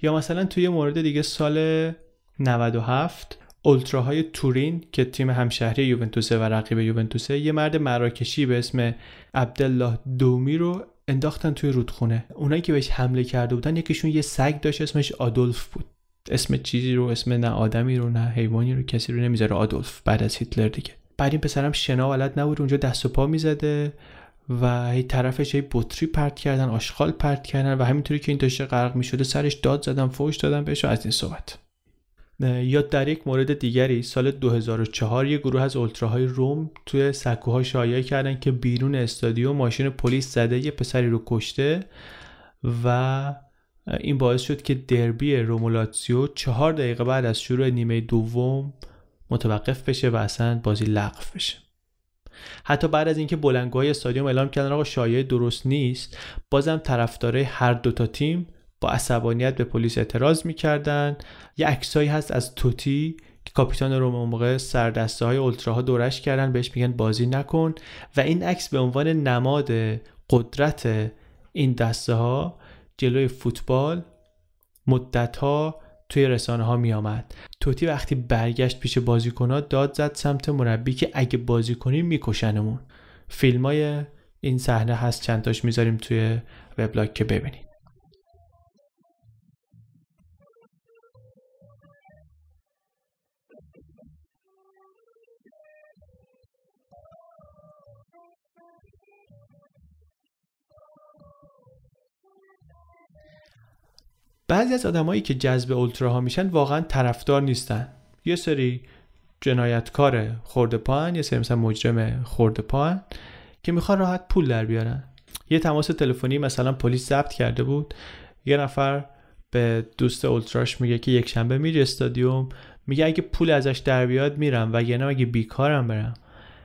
یا مثلا توی مورد دیگه سال 97 اولتراهای تورین که تیم همشهری یوونتوسه و رقیب یوونتوسه یه مرد مراکشی به اسم عبدالله دومی رو انداختن توی رودخونه. اونایی که بهش حمله کرده بودن یکیشون یه سگ داشت اسمش آدولف بود. اسم چیزی رو اسم نه آدمی رو نه حیوانی رو کسی رو نمی‌ذاره. آدولف بعد از هیتلر دیگه. بعد این پسرم شنا ولد نبود اونجا دست و پا می‌زده و هی طرفش هی بطری پرت کردن آشغال پرت کردن و همینطوری که این داشته غرق می‌شده سرش داد زدن فوش دادن بهش از این صحبت. یا در یک مورد دیگری سال 2004 یه گروه از اولتراهای روم توی سکوها شایعه کردن که بیرون استادیوم ماشین پلیس زده یه پسری رو کشته و این باعث شد که دربی رومولاتسیو چهار دقیقه بعد از شروع نیمه دوم متوقف بشه و اصلا بازی لغو بشه. حتی بعد از اینکه بلنگوهای استادیوم اعلام کردن آقا شایعه درست نیست بازم طرفدارای هر دوتا تیم با عصبانیت به پلیس اعتراض می‌کردن. یه عکسایی هست از توتی که کاپیتان روم موقع سردسته های اولتراها دورش کردن بهش میگن بازی نکن. و این عکس به عنوان نماد قدرت این دسته ها جلوی فوتبال مدت ها توی رسانه ها می آمد توتی وقتی برگشت پیش بازیکن ها داد زد سمت مربی که اگه بازی کنیم میکشنمون. فیلم های این صحنه هست چندتاش می‌ذاریم توی وبلاگ که ببینید. بعضی از آدمایی که جذب اولتراها میشن واقعا طرفدار نیستن. یه سری جنایتکار خورده پاهن یه سری مثلا مجرم خورده پاهن که می‌خوان راحت پول در بیارن. یه تماس تلفنی مثلا پلیس ضبط کرده بود. یه نفر به دوست اولتراش میگه که یک شنبه میری استادیوم میگه اگه پول ازش در بیاد میرم و یعنی اگه بیکارم برم.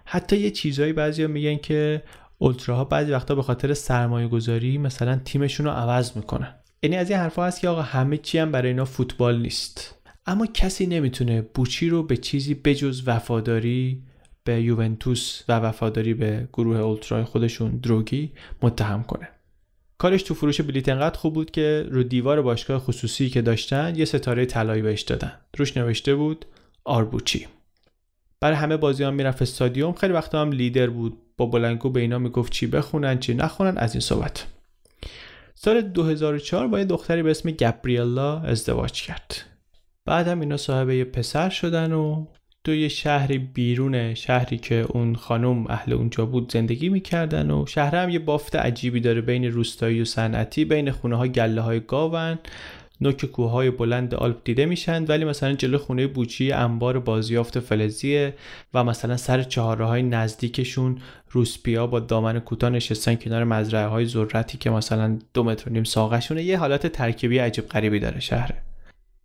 حتی یه چیزایی بعضیا میگن که اولتراها بعضی وقتا به خاطر سرمایه گذاری مثلا تیمشون رو عوض می‌کنن. یعنی از این حرفها هست که آقا همه چی هم برای اینا فوتبال نیست. اما کسی نمی‌تونه بوچی رو به چیزی بجز وفاداری به یوونتوس و وفاداری به گروه اولترای خودشون دروگی متهم کنه. کارش تو فروش بلیت انقدر خوب بود که رو دیوار باشگاه خصوصی که داشتن یه ستاره طلایی بهش دادن. روش نوشته بود آربوچی. برای همه بازی هم می‌رفت استادیوم. خیلی وقتا هم لیدر بود. با بلنگو به اینا می‌گفت چی بخونن چی نخونن از این صحبت. سال 2004 با یه دختری به اسم گابریلا ازدواج کرد. بعد هم اینا صاحب یه پسر شدن و تو یه شهری بیرون شهری که اون خانم اهل اونجا بود زندگی می‌کردن و شهر هم یه بافت عجیبی داره بین روستایی و صنعتی بین خونه های گله های گاون. نوک کوههای بلند آلپ دیده میشن ولی مثلا جلو خونه بوچی انبار بازیافت فلزیه و مثلا سر چهارراه های نزدیکشون روسپیا با دامن کوتاه نشستن کنار مزرعه های ذرتی که مثلا دو متر نیم ساقشونه. یه حالت ترکیبی عجیب غریبی داره شهره.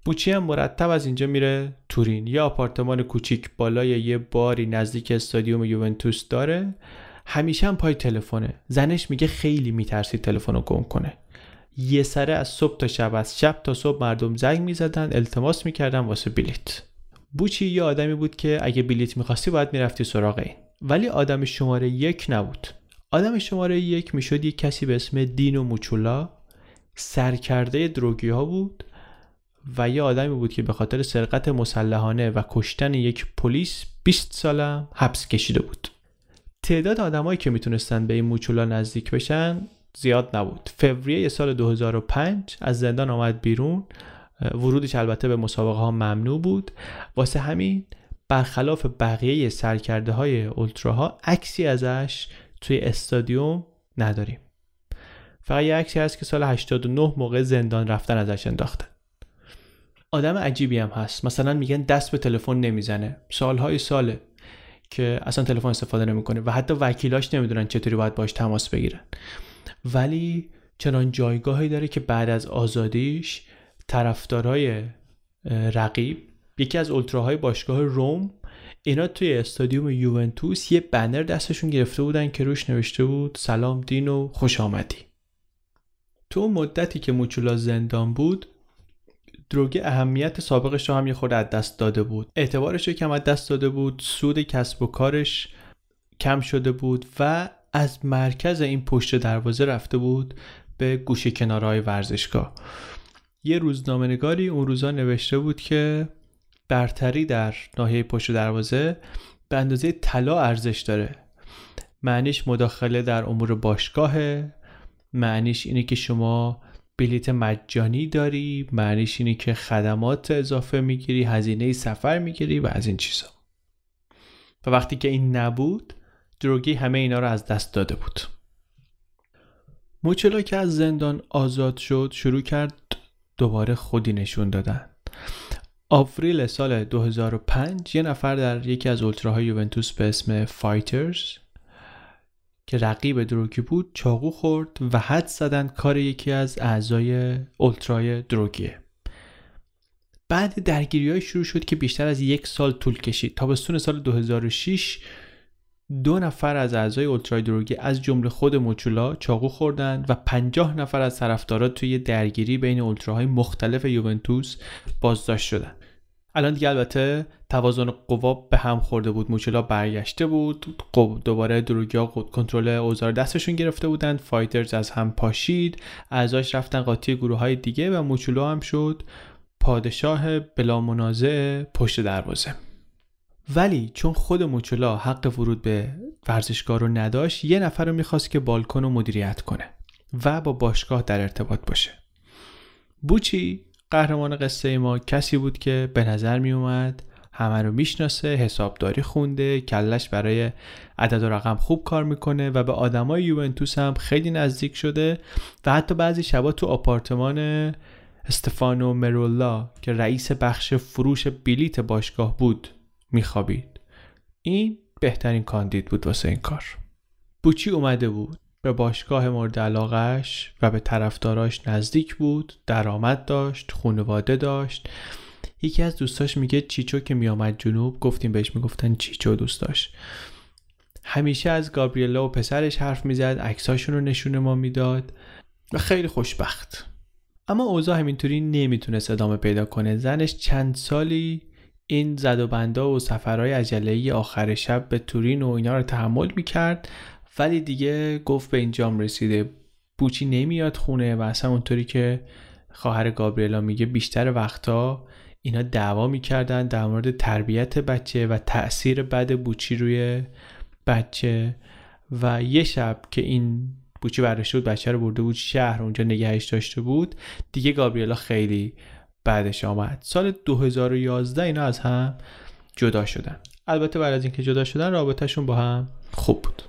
بوچی هم مرتب از اینجا میره تورین. یه آپارتمان کوچیک بالای یه باری نزدیک استادیوم یوونتوس داره. همیشه هم پای تلفنه. زنش میگه خیلی میترسی تلفن رو گم کنه. یه سره از صبح تا شب از شب تا صبح مردم زنگ می‌زدن التماس می‌کردن واسه بلیت بوچی یه آدمی بود که اگه بلیت می‌خواستی باید می‌رفتی سراغ این. ولی آدم شماره یک نبود. آدم شماره یک می‌شد یک کسی به اسم دینو موچولا. سرکرده دروگی ها بود و یه آدمی بود که به خاطر سرقت مسلحانه و کشتن یک پلیس 20 سالم حبس کشیده بود. تعداد آدمایی که می‌تونستن به این موچولا نزدیک بشن زیاد نبود. فوریه سال 2005 از زندان آمد بیرون. ورودش البته به مسابقه ها ممنوع بود. واسه همین برخلاف بقیه سرکرده های اولتراها عکسی ازش توی استادیوم نداریم. فقط یه عکسی هست که سال 89 موقع زندان رفتن ازش انداختن آدم عجیبی هم هست. مثلا میگن دست به تلفن نمی‌زنه. سالهای ساله که اصلا تلفن استفاده نمی‌کنه و حتی وکیلاش نمی‌دونن چطوری باید باش تماس بگیرن. ولی چنان جایگاهی داره که بعد از آزادیش طرفدارای رقیب یکی از اولتراهای باشگاه روم اینا توی استادیوم یوونتوس یه بنر دستشون گرفته بودن که روش نوشته بود سلام دینو خوش آمدی. تو مدتی که موچولا زندان بود دروگه اهمیت سابقش رو هم یه خورده از دست داده بود. اعتبارش رو کم از دست داده بود سود کسب و کارش کم شده بود و از مرکز این پشت دروازه رفته بود به گوشه کنارهای ورزشگاه. یه روزنامه‌نگاری اون روزا نوشته بود که برتری در ناحیه پشت دروازه به اندازه طلا ارزش داره. معنیش مداخله در امور باشگاهه. معنیش اینه که شما بلیت مجانی داری. معنیش اینه که خدمات اضافه می‌گیری هزینه سفر می‌گیری و از این چیزا. و وقتی که این نبود دروگی همه اینا رو از دست داده بود. موچلا که از زندان آزاد شد شروع کرد دوباره خودی نشون دادن. آوریل سال 2005 یه نفر در یکی از اولتراهای یوونتوس به اسم فایترز که رقیب دروگی بود چاقو خورد و حد زدن کار یکی از اعضای اولترای دروگیه. بعد درگیری های شروع شد که بیشتر از یک سال طول کشید. تابستون سال 2006 دو نفر از اعضای اولترای دروگی از جمله خود موچولا چاقو خوردند و 50 نفر از طرفدارا توی درگیری بین اولتراهای مختلف یوونتوس بازداشت شدند الان دیگه البته توازن قوا به هم خورده بود. موچلا برگشته بود دوباره دروگیا کنترل اوزار دستشون گرفته بودند فایترز از هم پاشید اعضاش رفتن قاطی گروه های دیگه و موچولو هم شد پادشاه بلا منازع پشت دروازه. ولی چون خود موچولا حق ورود به ورزشگاه رو نداشت یه نفر رو می‌خواست که بالکن رو مدیریت کنه و با باشگاه در ارتباط باشه. بوچی قهرمان قصه ما کسی بود که به نظر می اومد همه رو می‌شناسه حسابداری خونده کلش برای عدد و رقم خوب کار می‌کنه و به آدمای یوونتوس هم خیلی نزدیک شده و حتی بعضی شبا تو آپارتمان استفانو مرولا که رئیس بخش فروش بلیت باشگاه بود میخوابید. این بهترین کاندید بود واسه این کار. بوچی اومده بود به باشگاه مورد علاقش و به طرفداراش نزدیک بود درآمد داشت خانواده داشت. یکی از دوستاش میگه چیچو که میامد جنوب گفتیم بهش می‌گفتن چیچو دوست داشت. همیشه از گابریلا و پسرش حرف می‌زد عکساشون رو نشون ما می‌داد و خیلی خوشبخت. اما اوضاع همینطوری نمی‌تونست ادامه پیدا کنه. زنش چند سالی این زد و بندا و سفرهای عجله آخر شب به تورین و اینا رو تحمل می‌کرد ولی دیگه گفت به اینجام رسیده. بوچی نمیاد خونه و اصلا اونطوری که خواهر گابریلا میگه بیشتر وقتا اینا دعوا می‌کردن در مورد تربیت بچه و تاثیر بد بوچی روی بچه. و یه شب که این بوچی برداشته بود بچه رو برده بود شهر اونجا نگهش داشته بود دیگه گابریلا خیلی بعدش آمد. سال 2011 اینا از هم جدا شدن. البته بعد از اینکه جدا شدن رابطهشون با هم خوب بود.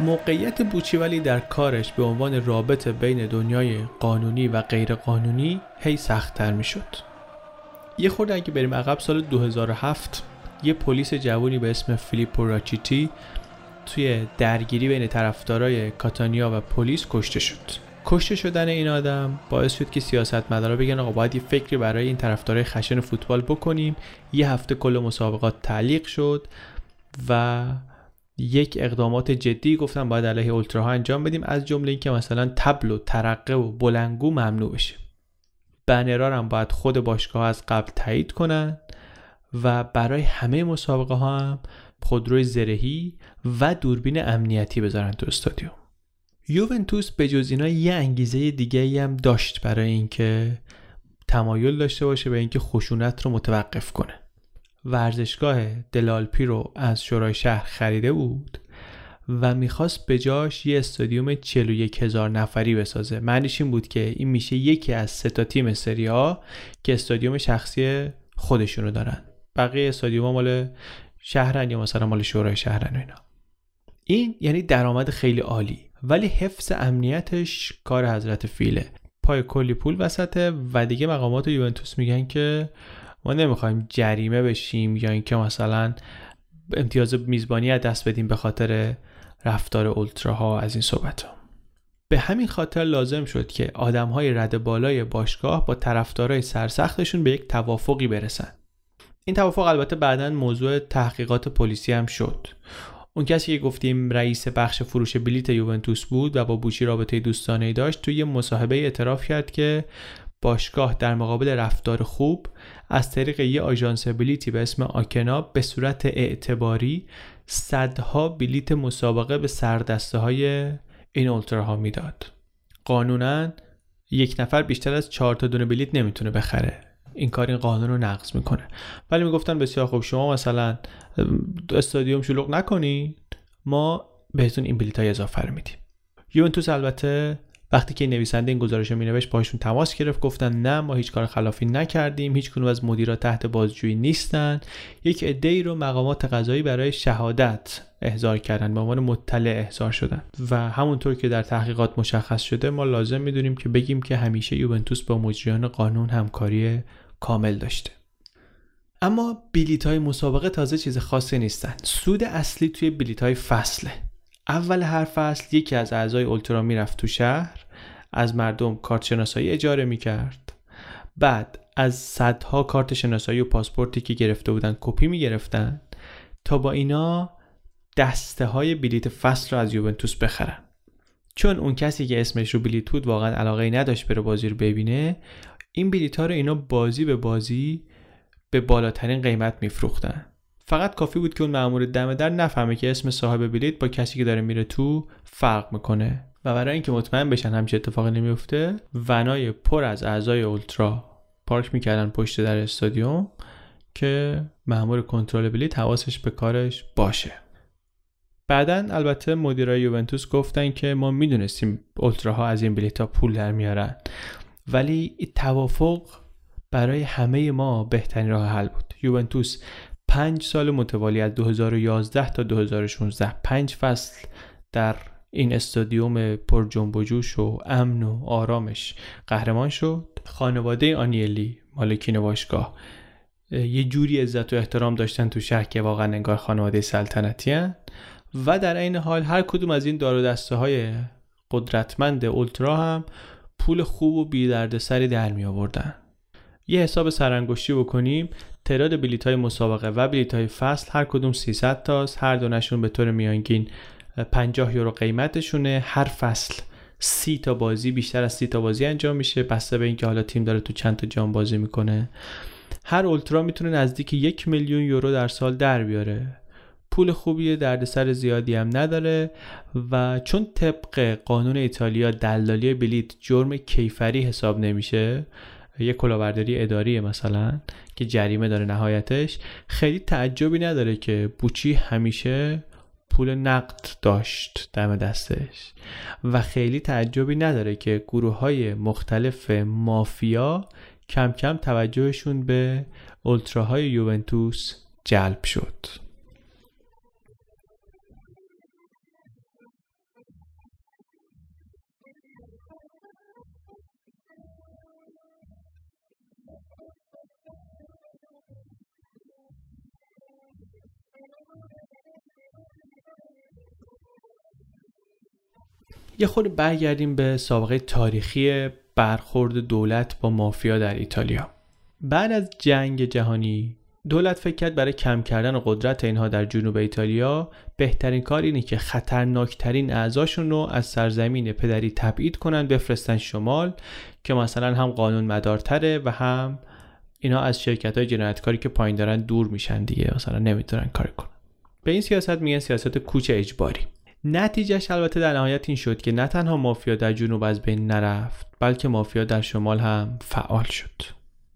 موقعیت بوچی ولی در کارش به عنوان رابط بین دنیای قانونی و غیر قانونی هی سختتر می شد. یه خورده اگه بریم عقب سال 2007 یه پلیس جوانی به اسم فیلیپو راچیتی توی درگیری بین طرفدارای کاتانیا و پلیس کشته شد. کشته شدن این آدم باعث شد که سیاستمدارا بگن آقا باید یه فکری برای این طرفدارای خشن فوتبال بکنیم. یه هفته کل مسابقات تعلیق شد و یک اقدامات جدی گفتن باید علیه اولتراها انجام بدیم از جمله اینکه مثلا تبل و ترقه و بلنگو ممنوع بشه. بنرار هم باید خود باشگاه از قبل تایید کنن و برای همه مسابقه ها هم خودروی زرهی و دوربین امنیتی بذارن تو استادیوم. یوونتوس به جز اینا یه انگیزه دیگه هم داشت برای اینکه تمایل داشته باشه به اینکه خشونت رو متوقف کنه. ورزشگاه دلالپی رو از شورای شهر خریده بود و می‌خواست به جاش یه استادیوم 41 هزار نفری بسازه. معنیش این بود که این میشه یکی از سه تا تیم سری ها که استادیوم شخصی خودشونو دارن. بقیه استادیوم مال شهرن یا مثلا مال شورای شهرن و اینا. این یعنی درآمد خیلی عالی ولی حفظ امنیتش کار حضرت فیله. پای کلی پول وسطه و دیگه مقامات یوونتوس میگن که ما نمی‌خوایم جریمه بشیم یا اینکه مثلا امتیاز میزبانی از دست بدیم به خاطر رفتار اولتراها از این صحبت ها. به همین خاطر لازم شد که آدم های رد بالای باشگاه با طرفدارای سرسختشون به یک توافقی برسن این توافق البته بعدا موضوع تحقیقات پلیسی هم شد اون کسی که گفتیم رئیس بخش فروش بلیت یوونتوس بود و با بوچی رابطه دوستانه داشت توی مصاحبه اعتراف کرد که باشگاه در مقابل رفتار خوب از طریق یه آژانس بلیتی به اسم آکنا به صورت اعتباری صدها بلیت مسابقه به سردسته های این اولتراها می‌داد. قانونا یک نفر بیشتر از چهار تا دونه بلیت نمی‌تونه بخره. این کار این قانون رو نقض می‌کنه. ولی می‌گفتن بسیار خوب شما مثلا استادیوم شلوغ نکنید ما بهتون این بلیت های اضافه رو میدیم. یوونتوس البته وقتی که نویسنده این گزارش رو مینوشت باهاشون تماس گرفت گفتن نه ما هیچ کار خلافی نکردیم هیچ کنون از مدیرا تحت بازجویی نیستن. یک عده ای رو مقامات قضایی برای شهادت احضار کردن به عنوان مطلع احضار شدن. و همونطور که در تحقیقات مشخص شده ما لازم می‌دونیم که بگیم که همیشه یوونتوس با مجریان قانون همکاری کامل داشته. اما بلیت های مسابقه تازه چیز خاصی نیستن. سود اصلی توی بلیت های فصله. اول هر فصل یکی از اعضای اولترا می‌رفت تو شهر. از مردم کارت شناسایی اجاره می‌کرد. بعد از صدها کارت شناسایی و پاسپورتی که گرفته بودن کپی می‌گرفتن تا با اینا دسته های بلیت فصل رو از یوونتوس بخرن. چون اون کسی که اسمش رو بلیت بود واقعا علاقه نداشت بره بازی رو ببینه این بلیت ها رو اینا بازی به بازی به بالاترین قیمت میفروختن. فقط کافی بود که اون مأمور دم در نفهمه که اسم صاحب بلیت با کسی که داره میره تو فرق می‌کنه. و برای اینکه مطمئن بشن همچین اتفاقی نمیفته ونای پر از اعضای اولترا پارک می‌کردن پشت در استادیوم که مأمور کنترل بلیت حواسش به کارش باشه. بعدا البته مدیرای یوونتوس گفتن که ما می‌دونستیم اولتراها از این بلیت ها پول در میارن ولی توافق برای همه ما بهترین راه حل بود. یوونتوس پنج سال متوالی از 2011 تا 2016 پنج فصل در این استادیوم پر جنب و جوش و امن و آرامش. قهرمان شد خانواده آنیلی مالکین باشگاه. یه جوری عزت و احترام داشتن تو شهر که واقعا انگار خانواده سلطنتی هن. و در این حال هر کدوم از این دار و دسته های قدرتمند اولترا هم پول خوب و بی سری در می آوردن. یه حساب سرانگشتی بکنیم تعداد بلیت های مسابقه و بلیت های فصل هر کدوم 300 تاست. هر دونشون به طور میانگین 50 یورو قیمتشونه. هر فصل سی تا بازی بیشتر از سی تا بازی انجام میشه. بسته به اینکه حالا تیم داره تو چند تا جام بازی می‌کنه. هر اولترا می‌تونه نزدیک یک میلیون یورو در سال در بیاره. پول خوبیه دردسر زیادی هم نداره و چون طبق قانون ایتالیا دلالی بلیت جرم کیفری حساب نمیشه یه کلاهبرداری اداری مثلا که جریمه داره نهایتش خیلی تعجبی نداره که بوچی همیشه پول نقد داشت دم دستش. و خیلی تعجبی نداره که گروه های مختلف مافیا کم کم توجهشون به اولتراهای یوونتوس جلب شد. یه خود برگردیم به سابقه تاریخی برخورد دولت با مافیا در ایتالیا. بعد از جنگ جهانی دولت فکر کرد برای کم کردن قدرت اینها در جنوب ایتالیا بهترین کار اینه که خطرناکترین اعضاشون رو از سرزمین پدری تبعید کنن بفرستن شمال که مثلا هم قانون مدارتره و هم اینا از شرکت های جنایتکاری که پایین دارن دور میشن دیگه مثلا نمی‌تونن کار کنن. به این سیاست میگن سیاست کوچ اجباری. نتیجهش البته در نهایت این شد که نه تنها مافیا در جنوب از بین نرفت بلکه مافیا در شمال هم فعال شد.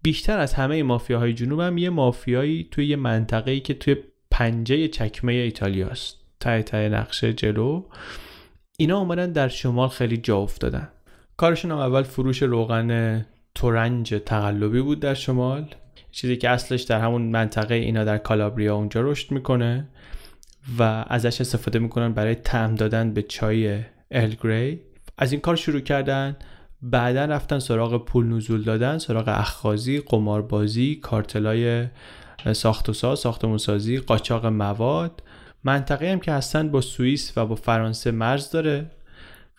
بیشتر از همه مافیاهای جنوب هم یه مافیایی توی یه منطقه‌ای که توی پنجه چکمه ایتالیاست ته ته نقشه جلو. اینا اومدن در شمال خیلی جا افتادن. کارشون هم اول فروش روغن تورنج تقلبی بود در شمال. چیزی که اصلش در همون منطقه اینا در کالابریا اونجا رشد می‌کنه. و ازش استفاده می‌کنن برای تعم دادن به چای ال گری. از این کار شروع کردن بعدا رفتن سراغ پول نزول دادن سراغ اخخازی قماربازی کارتلای ساخت و ساز ساختمون سازی قاچاق مواد. منطقه هم که هستن با سوئیس و با فرانسه مرز داره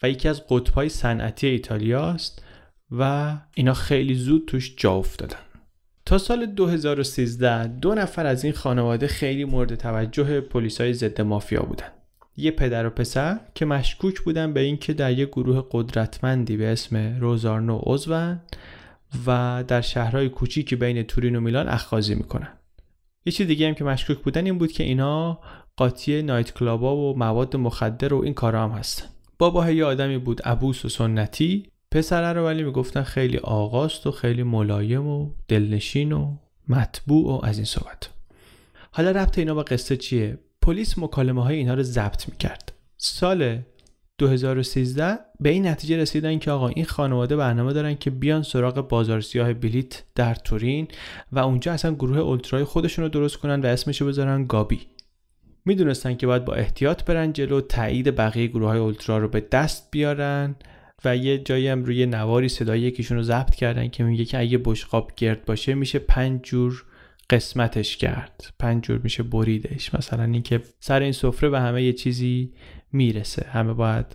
و یکی از قطبهای صنعتی ایتالیا است و اینا خیلی زود توش جا افتادن. سال 2013 دو نفر از این خانواده خیلی مورد توجه پلیسای ضد مافیا بودن. یه پدر و پسر که مشکوک بودن به اینکه در یه گروه قدرتمندی به اسم روزارنو عضون و در شهرهای کوچیکی بین تورین و میلان اخخازی می‌کنن. یه چیز دیگه هم که مشکوک بودن این بود که اینا قاطی نایت کلابا و مواد مخدر و این کارا هم هستن. بابا یه آدمی بود عبوس و سنتی. پسره رو ولی می‌گفتن خیلی آقاست و خیلی ملایم و دلنشین و مطبوع و از این صحبت. حالا ربط اینا با قصه چیه؟ پلیس مکالمه های اینا رو ضبط می‌کرد. سال 2013 به این نتیجه رسیدن که آقا این خانواده برنامه دارن که بیان سراغ بازار سیاه بلیت در تورین و اونجا اصلا گروه اولترای خودشون رو درست کنن و اسمشو بذارن گابی. می‌دونستن که باید با احتیاط برن جلو تایید بقیه گروه های اولترا رو به دست بیارن. و یه جایی هم روی نواری صدای یکیشون رو ضبط کردن که میگه که اگه بشقاب گرد باشه میشه پنج جور قسمتش کرد. پنج جور میشه بریدش. مثلا اینکه سر این سفره به همه یه چیزی می‌رسه. همه باید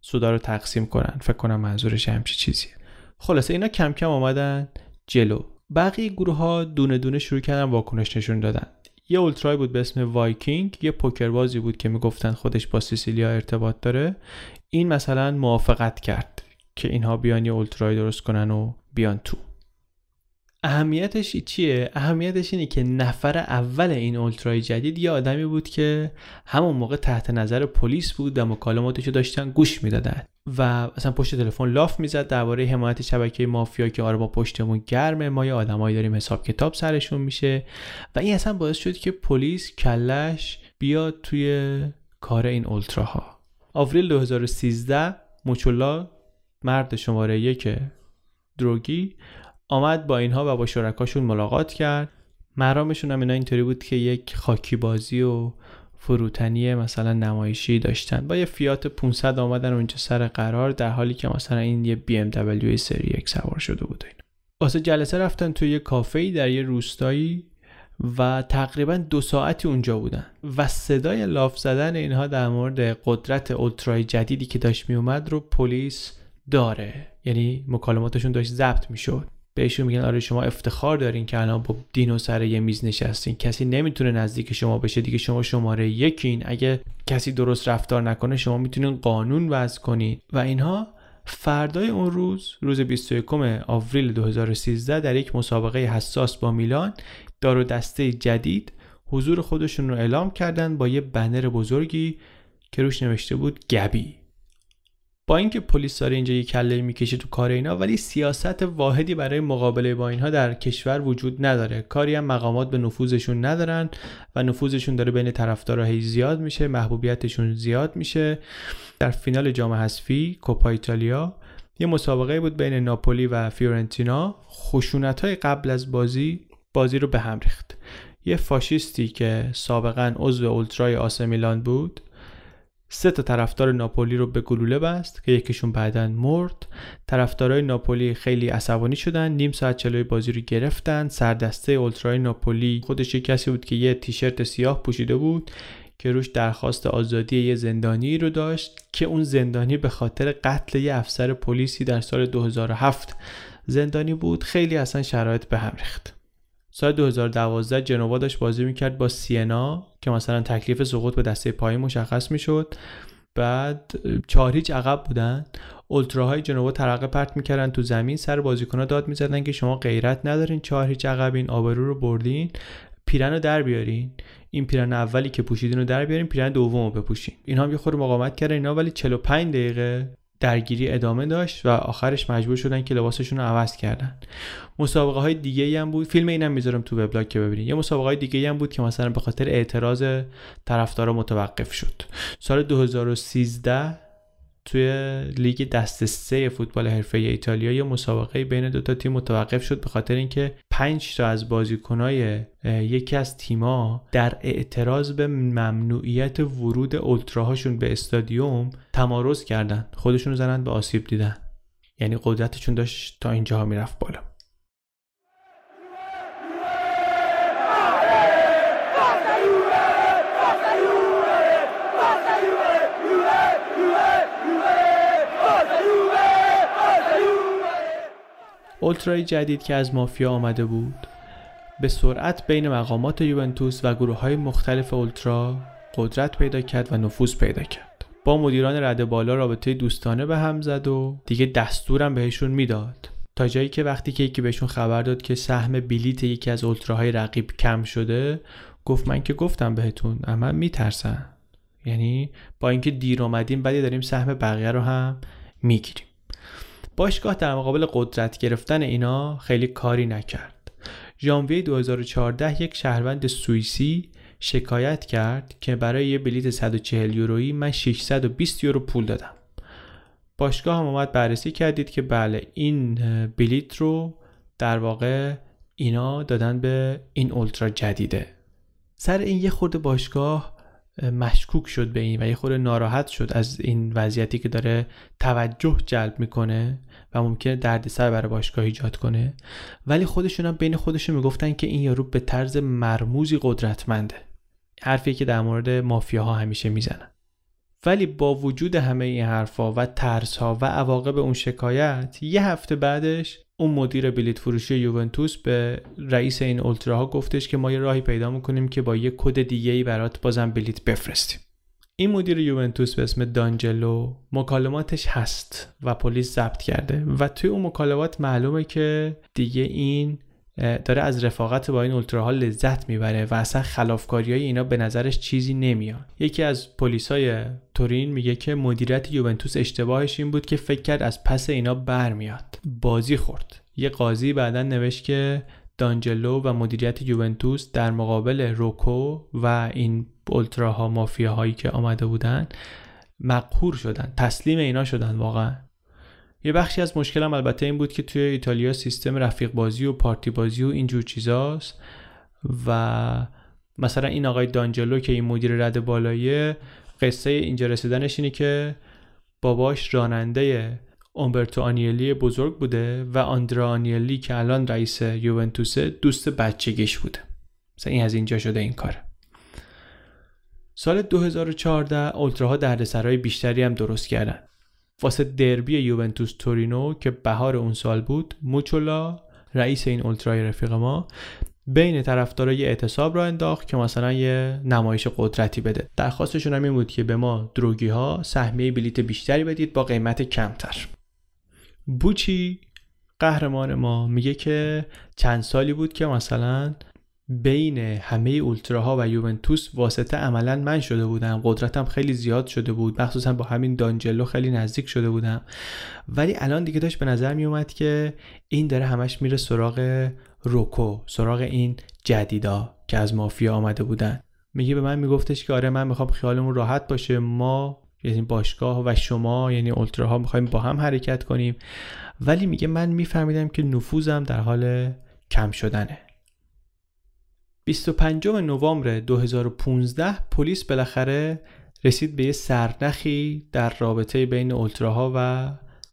سودا رو تقسیم کنن. فکر کنم منظورش همچی چیزیه. خلاصه اینا کم کم آمدن جلو. بقیه گروه ها دونه دونه شروع کردن واکنش نشون دادن. یه اولترای بود به اسم وایکینگ. یه پوکربازی بود که می‌گفتن خودش با سیسیلیا ارتباط داره. این مثلا موافقت کرد که اینها بیان یه اولترای درست کنن و بیان تو اهمیتش چیه؟ اهمیتش اینه که نفر اول این اولترای جدید یه آدمی بود که همون موقع تحت نظر پلیس بود و مکالماتش داشتن گوش می‌دادن و اصلا پشت تلفن لاف می‌زد درباره حمایت شبکه مافیا که آره با پشتمون گرمه ما یه آدمایی داریم حساب کتاب سرشون میشه و این اصلا باعث شد که پلیس کلش بیاد توی کار این اولتراها آوریل 2013 موچولا مرد شماره یک دروگی آمد با اینها و با شرکاشون ملاقات کرد. مرامشون هم اینا اینطوری بود که یک خاکی بازی و فروتنی مثلا نمایشی داشتن. با یه فیات 500 آمدن اونجا سر قرار در حالی که مثلا این یه BMW سری یک سوار شده بود واسه جلسه رفتن توی یه کافه در یه روستایی و تقریبا دو ساعتی اونجا بودن و صدای لاف زدن اینها در مورد قدرت اولترای جدیدی که داشت میومد رو پلیس داره. یعنی مکالماتشون داشت ضبط می‌شد. بهشون میگن آره شما افتخار دارین که الان با دینو سر یه میز نشستین. کسی نمی‌تونه نزدیک شما بشه دیگه شما شماره یکین. اگه کسی درست رفتار نکنه شما می‌تونین قانون وضع کنید و اینها فردای اون روز روز 21 آوریل 2013 در یک مسابقه حساس با میلان دار و دسته جدید حضور خودشون رو اعلام کردن با یه بنر بزرگی که روش نوشته بود گبی. با اینکه پلیس داره اینجا یه کله می‌کشه تو کار اینا ولی سیاست واحدی برای مقابله با اینها در کشور وجود نداره. کاری هم مقامات به نفوذشون ندارن و نفوذشون داره بین طرفدارا هی زیاد میشه محبوبیتشون زیاد میشه. در فینال جام حذفی کوپا ایتالیا یه مسابقه بود بین ناپولی و فیورنتینا. خشونت های قبل از بازی بازی رو به هم ریخت. یه فاشیستی که سابقا عضو اولترای آسه میلان بود سه تا طرفدار ناپولی رو به گلوله بست که یکیشون بعدا مرد. طرفدارای ناپولی خیلی عصبانی شدن نیم ساعت چلوی بازی رو گرفتن. سردسته اولترای ناپولی خودش یک کسی بود که یه تیشرت سیاه پوشیده بود که روش درخواست آزادی یه زندانی رو داشت که اون زندانی به خاطر قتل یه افسر پلیسی در سال 2007 زندانی بود. خیلی اصلا شرایط به هم ریخت. سال 2012 جنوا داشت بازی می‌کرد با سینا که مثلا تکلیف سقوط به دسته پایین مشخص می‌شد. بعد چهار هیچ عقب بودن. اولتراهای جنوا ترقه پرت می‌کردن تو زمین سر بازیکنها داد می‌زدن که شما غیرت ندارین چهار هیچ عقبین آبرو رو بردین پیرن رو در بیارین. این پیرن اولی که پوشیدین رو در بیارین پیرن دوم رو بپوشین. اینا هم یه خورده مقاومت کردن اینا ولی 45 دقیقه درگیری ادامه داشت و آخرش مجبور شدن که لباسشون رو عوض کردن. مسابقه های دیگه هم بود. فیلم اینم می‌ذارم تو وبلاگ که ببینید. یه مسابقه های دیگه هم بود که مثلا به خاطر اعتراض طرفدارا متوقف شد. سال 2013 توی لیگ دست سه فوتبال حرفه ایتالیا یه مسابقه بین دو تا تیم متوقف شد به خاطر اینکه 5 تا از بازیکنای یکی از تیما در اعتراض به ممنوعیت ورود اولتراهاشون به استادیوم تمارز کردن خودشون زنن به آسیب دیدن. یعنی قدرتشون داشت تا اینجاها می‌رفت بالا. اولترای جدید که از مافیا آمده بود. به سرعت بین مقامات یوونتوس و گروه های مختلف اولترا قدرت پیدا کرد و نفوذ پیدا کرد. با مدیران رده بالا رابطه دوستانه به هم زد و دیگه دستورم بهشون می‌داد. تا جایی که وقتی که یکی بهشون خبر داد که سهم بلیت یکی از اولتراهای رقیب کم شده گفت من که گفتم بهتون اما میترسن یعنی با اینکه دیر اومدیم بعدی داریم سهم بقیه رو هم می‌گیریم. باشگاه در مقابل قدرت گرفتن اینا خیلی کاری نکرد. ژانویه 2014 یک شهروند سوئیسی شکایت کرد که برای یه بلیت 140 یورویی من 620 یورو پول دادم. باشگاه هم اومد بررسی کردید که بله این بلیت رو در واقع اینا دادن به این اولترا جدیده. سر این یه خورده باشگاه مشکوک شد به این و یه خورده ناراحت شد از این وضعیتی که داره توجه جلب می‌کنه و ممکنه دردسر برای باشگاه ایجاد کنه. ولی خودشون هم بین خودشون می‌گفتن که این یارو به طرز مرموزی قدرتمنده. حرفی که در مورد مافیاها همیشه می‌زنن. ولی با وجود همه این حرفا و ترس ها و عواقب اون شکایت یه هفته بعدش اون مدیر بلیت فروشی یوونتوس به رئیس این اولتراها گفتش که ما یه راهی پیدا می‌کنیم که با یه کد دیگه ای برات بازم بلیت بفرستیم. این مدیر یوونتوس به اسم دانجلو مکالماتش هست و پلیس ضبط کرده و توی اون مکالمات معلومه که دیگه این داره از رفاقت با این اولتراها لذت می‌بره و اصلا خلافکاری های اینا به نظرش چیزی نمیاد. یکی از پلیسای تورین میگه که مدیریت یوونتوس اشتباهش این بود که فکر کرد از پس اینا برمیاد بازی خورد. یه قاضی بعدا نوشت که دانجلو و مدیریت یوونتوس در مقابل روکو و این اولتراها مافیاهایی که آمده بودن مقهور شدن. تسلیم اینا شدن واقعا. یه بخشی از مشکلم البته این بود که توی ایتالیا سیستم رفیق بازی و پارتی بازی و اینجور چیزاست و مثلا این آقای دانجلو که این مدیر رد بالاییه قصه اینجا رسیدنش اینه که باباش راننده اومبرتو آنیلی بزرگ بوده و آندرا آنیلی که الان رئیس یوونتوسه دوست بچگیش بوده. مثلا این از اینجا شده این کاره سال 2014 اولتراها دردسرهای بیشتری هم درست کردن. واسه دربی یوونتوس تورینو که بهار اون سال بود موچولا رئیس این اولترای رفیق ما بین طرفدارای اعتصاب را انداخت که مثلا یه نمایش قدرتی بده. درخواستشون هم این بود که به ما دروگی ها سهمیه بلیت بیشتری بدید با قیمت کمتر. بوچی قهرمان ما میگه که چند سالی بود که مثلا بین همه اولتراها و یوونتوس واسطه عملا من شده بودم. قدرتم خیلی زیاد شده بود. مخصوصا با همین دانجلو خیلی نزدیک شده بودم. ولی الان دیگه داشت به نظر می اومد که این داره همش میره سراغ روکو سراغ این جدیدا که از مافیا آمده بودن. میگه به من میگفتش که آره من می‌خوام خیالمون راحت باشه. ما یعنی باشگاه و شما یعنی اولتراها می‌خوایم با هم حرکت کنیم. ولی میگه من میفهمیدم که نفوذم در حال کم شدنه. 25 نوامبر 2015 پلیس بالاخره رسید به یه سرنخی در رابطه بین اولتراها و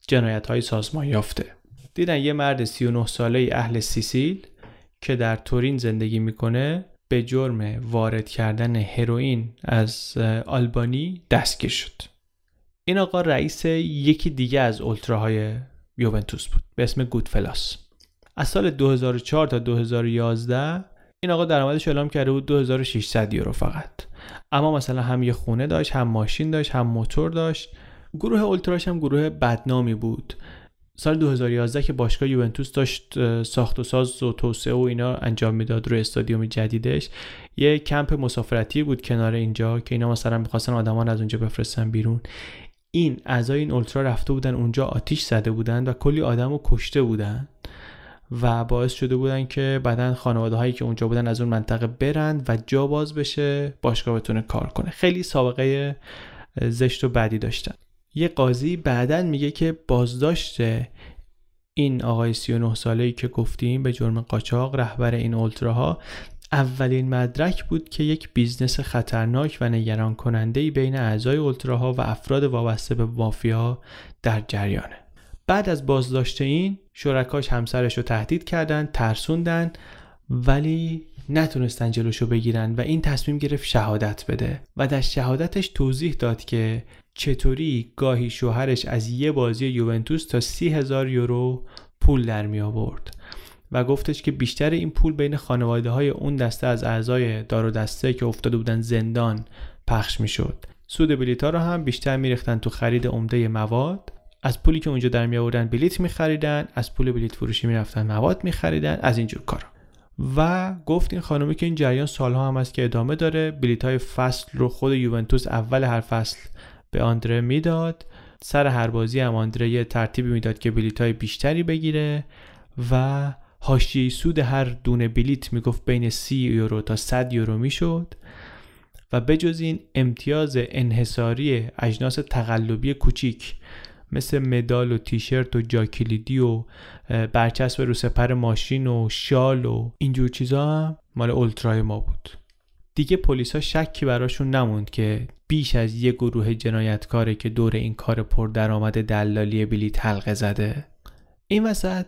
جنایت های سازمان یافته. دیدن یه مرد 39 ساله اهل سیسیل که در تورین زندگی می‌کنه به جرم وارد کردن هروئین از آلبانی دستگیر شد. این آقا رئیس یکی دیگه از اولتراهای یوونتوس بود به اسم گودفلاس. از سال 2004 تا 2011 این آقا درآمدش اعلام کرده بود 2600 یورو فقط. اما مثلا هم یه خونه داشت هم ماشین داشت هم موتور داشت. گروه اولتراش هم گروه بدنامی بود. سال 2011 که باشگاه یوونتوس داشت ساخت و ساز و توسعه و اینا انجام می‌داد روی استادیوم جدیدش. یه کمپ مسافرتی بود کنار اینجا که اینا مثلا می‌خواستن آدمان از اونجا بفرستن بیرون. این اعضای این اولترا رفته بودن اونجا آتیش زده بودن و کلی آدم رو کشته بودن. و باعث شده بودن که بعدا خانواده هایی که اونجا بودن از اون منطقه برند و جا باز بشه باشگاه بتونه کار کنه. خیلی سابقه زشت و بدی داشتن. یه قاضی بعدا میگه که بازداشت این آقای 39 ساله ای که گفتیم به جرم قاچاق رهبر این اولتراها اولین مدرک بود که یک business خطرناک و نگران کننده بین اعضای اولتراها و افراد وابسته به مافیا در جریانه. بعد از بازداشت این شرکاش همسرش رو تهدید کردن ترسوندن ولی نتونستن جلوشو بگیرن و این تصمیم گرفت شهادت بده و در شهادتش توضیح داد که چطوری گاهی شوهرش از یه بازی یوونتوس تا سی هزار یورو پول در می آورد و گفتش که بیشتر این پول بین خانواده های اون دسته از اعضای دار و دسته که افتاده بودن زندان پخش می شد سود بلیط ها رو هم بیشتر میریختن تو خرید عمده مواد. از پولی که اونجا در می آوردن بلیت می خریدن از پول بلیت فروشی می رفتن مواد می خریدن از اینجور کارا. و گفت این خانومی که این جریان سالها هم است که ادامه داره بلیت های فصل رو خود یوونتوس اول هر فصل به آندره می‌داد. سر هر بازی هم آندره یه ترتیبی می‌داد که بلیت های بیشتری بگیره و حاشیه سود هر دونه بلیت می‌گفت بین 30 یورو تا 100 یورو می‌شد. و بجز این امتیاز انحصاری اجناس تقلبی کوچیک مثل مدال و تیشرت و جاکلیدی و برچسب رو سپر ماشین و شال و اینجور چیزا هم مال اولترای ما بود. دیگه پلیس ها شکی براشون نموند که بیش از یه گروه جنایتکاره که دور این کار پردرآمد دلالی بلیت حلقه زده. این وسط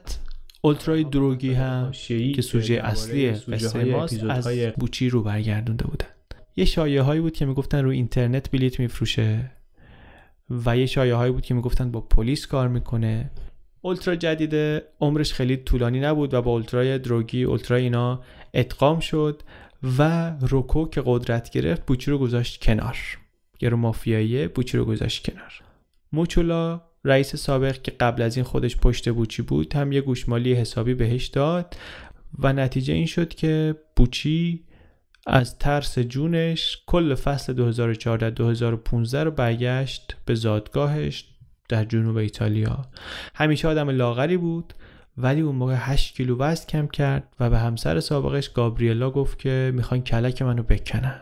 اولترای دروگی هم که سوژه اصلی قصه ماست از بوچی رو برگردونده بودن. یه شایعه هایی بود که می‌گفتن رو اینترنت بلیت میفروشه. و یه شایعه هایی بود که می‌گفتن با پلیس کار می‌کنه. اولترا جدیده عمرش خیلی طولانی نبود و با اولترای دروگی اولترا اینا ادغام شد و روکو که قدرت گرفت بوچی رو گذاشت کنار. گرو مافیایی بوچی رو گذاشت کنار. موچولا رئیس سابق که قبل از این خودش پشت بوچی بود هم یه گوشمالی حسابی بهش داد و نتیجه این شد که بوچی از ترس جونش کل فصل 2014-2015 رو برگشت به زادگاهش در جنوب ایتالیا. همیشه آدم لاغری بود ولی اون موقع 8 کیلو وزن کم کرد و به همسر سابقش گابریلا گفت که می‌خوان کلک منو بکنن.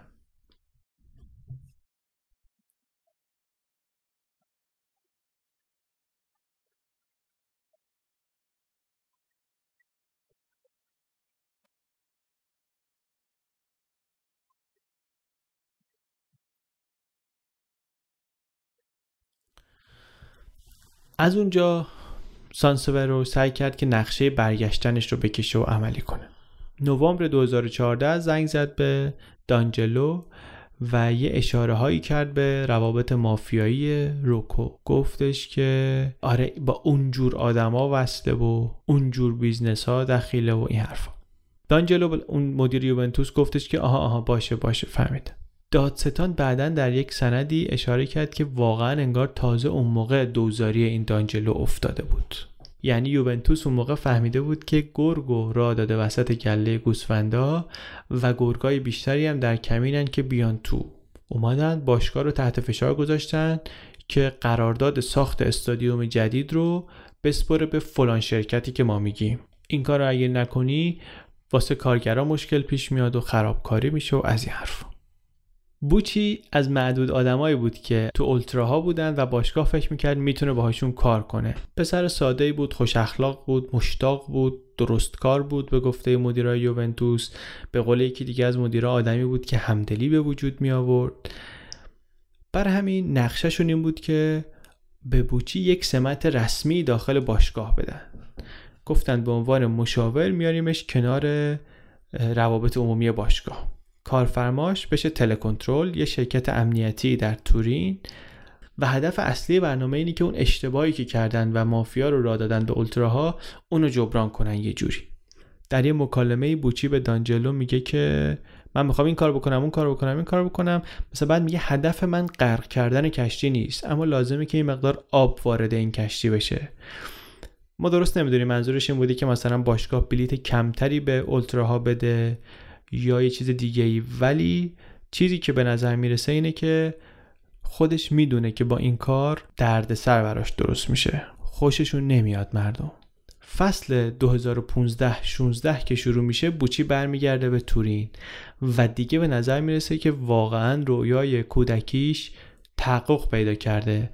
از اونجا سانسورو سعی کرد که نقشه برگشتنش رو بکشه و عملی کنه. نوامبر 2014 زنگ زد به دانجلو و یه اشاره هایی کرد به روابط مافیایی روکو. گفتش که آره با اونجور آدما وصله و اونجور business ها دخیله و این حرفا. دانجلو اون مدیر یوونتوس گفتش که آها آها باشه باشه فهمیدم. دادستان بعدا در یک سندی اشاره کرد که واقعا انگار تازه اون موقع دوزاری این دانجلو افتاده بود. یعنی یوونتوس اون موقع فهمیده بود که گرگو را داده وسط گله گوسفندا و گرگای بیشتری هم در کمینن که بیان تو. اومدن باشگاه رو تحت فشار گذاشتن که قرارداد ساخت استادیوم جدید رو بسپره به فلان شرکتی که ما میگیم. این کار رو اگه نکنی واسه کارگرا مشکل پیش میاد و خرابکاری میشه و از این حرف بوچی از معدود آدمایی بود که تو اولتراها بودن و باشگاه فکر می‌کرد می‌تونه باهاشون کار کنه. پسر ساده بود خوش اخلاق بود مشتاق بود درستکار بود به گفته مدیرای یوونتوس. به قول یکی دیگه از مدیرا آدمی بود که همدلی به وجود می آورد بر همین نقشهشون این بود که به بوچی یک سمت رسمی داخل باشگاه بدن. گفتن به عنوان مشاور میاریمش کنار روابط عمومی باشگاه. کارفرماش بشه تلکنترل یه شرکت امنیتی در تورین و هدف اصلی برنامه اینه که اون اشتباهی که کردن و مافیا رو را دادن به اولتراها اونو جبران کنن یه جوری. در یه مکالمه بوچی به دانجلو میگه که من می‌خوام این کار بکنم اون کار بکنم این کار بکنم. مثلا بعد میگه هدف من غرق کردن کشتی نیست اما لازمه که این مقدار آب وارد این کشتی بشه. ما درست نمی‌دونیم منظورش این بودی که مثلا باشگاه بلیت کمتری به اولتراها بده یا یه چیز دیگه ای ولی چیزی که به نظر می‌رسه اینه که خودش می‌دونه که با این کار درد سر براش درست میشه. خوششون نمیاد مردم. فصل 2015-16 که شروع میشه بوچی برمیگرده به تورین. و دیگه به نظر می‌رسه که واقعا رویای کودکیش تحقق پیدا کرده.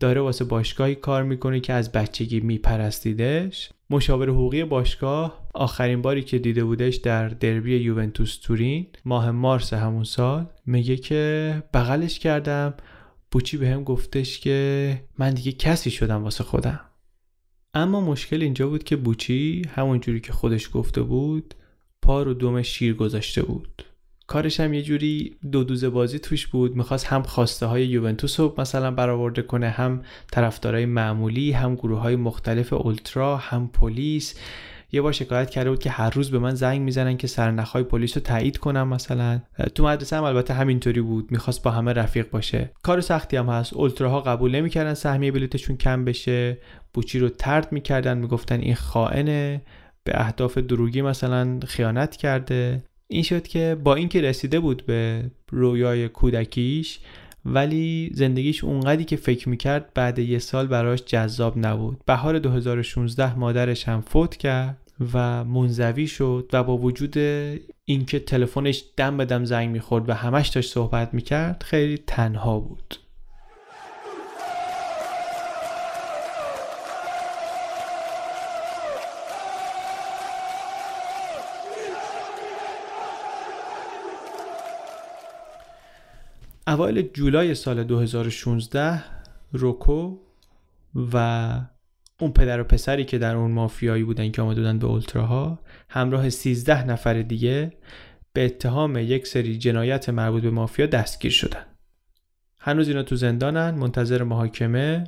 داره واسه باشگاهی کار می‌کنه که از بچگی میپرستیدش. مشاور حقوقی باشگاه آخرین باری که دیده بودش در دربی یوونتوس تورین ماه مارس همون سال میگه که بغلش کردم. بوچی به هم گفتش که من دیگه کسی شدم واسه خودم. اما مشکل اینجا بود که بوچی همون جوری که خودش گفته بود پا رو دوم شیر گذاشته بود. کارش هم یه جوری دو دوزه بازی توش بود. می‌خواست هم خواسته های یوونتوس رو مثلا برآورده کنه هم طرفدارای معمولی هم گروه های مختلف اولترا هم پلیس. یه بار شکایت کرده بود که هر روز به من زنگ می‌زنن که سرنخهای پلیس رو تایید کنم مثلا. تو مدرسه هم البته همینطوری بود. می‌خواست با همه رفیق باشه. کار سختی هم هست. اولتراها قبول نمی‌کردن سهمیه بلیتشون کم بشه. بوچی رو ترد می‌کردن. می‌گفتن این خائنه. به اهداف دروگی مثلا خیانت کرده. این شد که با اینکه رسیده بود به رویای کودکیش ولی زندگیش اونقدی که فکر می‌کرد بعد یه سال براش جذاب نبود. بهار 2016 مادرش هم فوت کرد و منزوی شد و با وجود اینکه تلفنش دم به دم زنگ می‌خورد و همش داشت صحبت می‌کرد خیلی تنها بود. اوایل جولای سال 2016 روکو و اون پدر و پسری که در اون مافیایی بودن که آمده بودن به اولتراها همراه 13 نفر دیگه به اتهام یک سری جنایت مربوط به مافیا دستگیر شدن. هنوز اینا تو زندانن منتظر محاکمه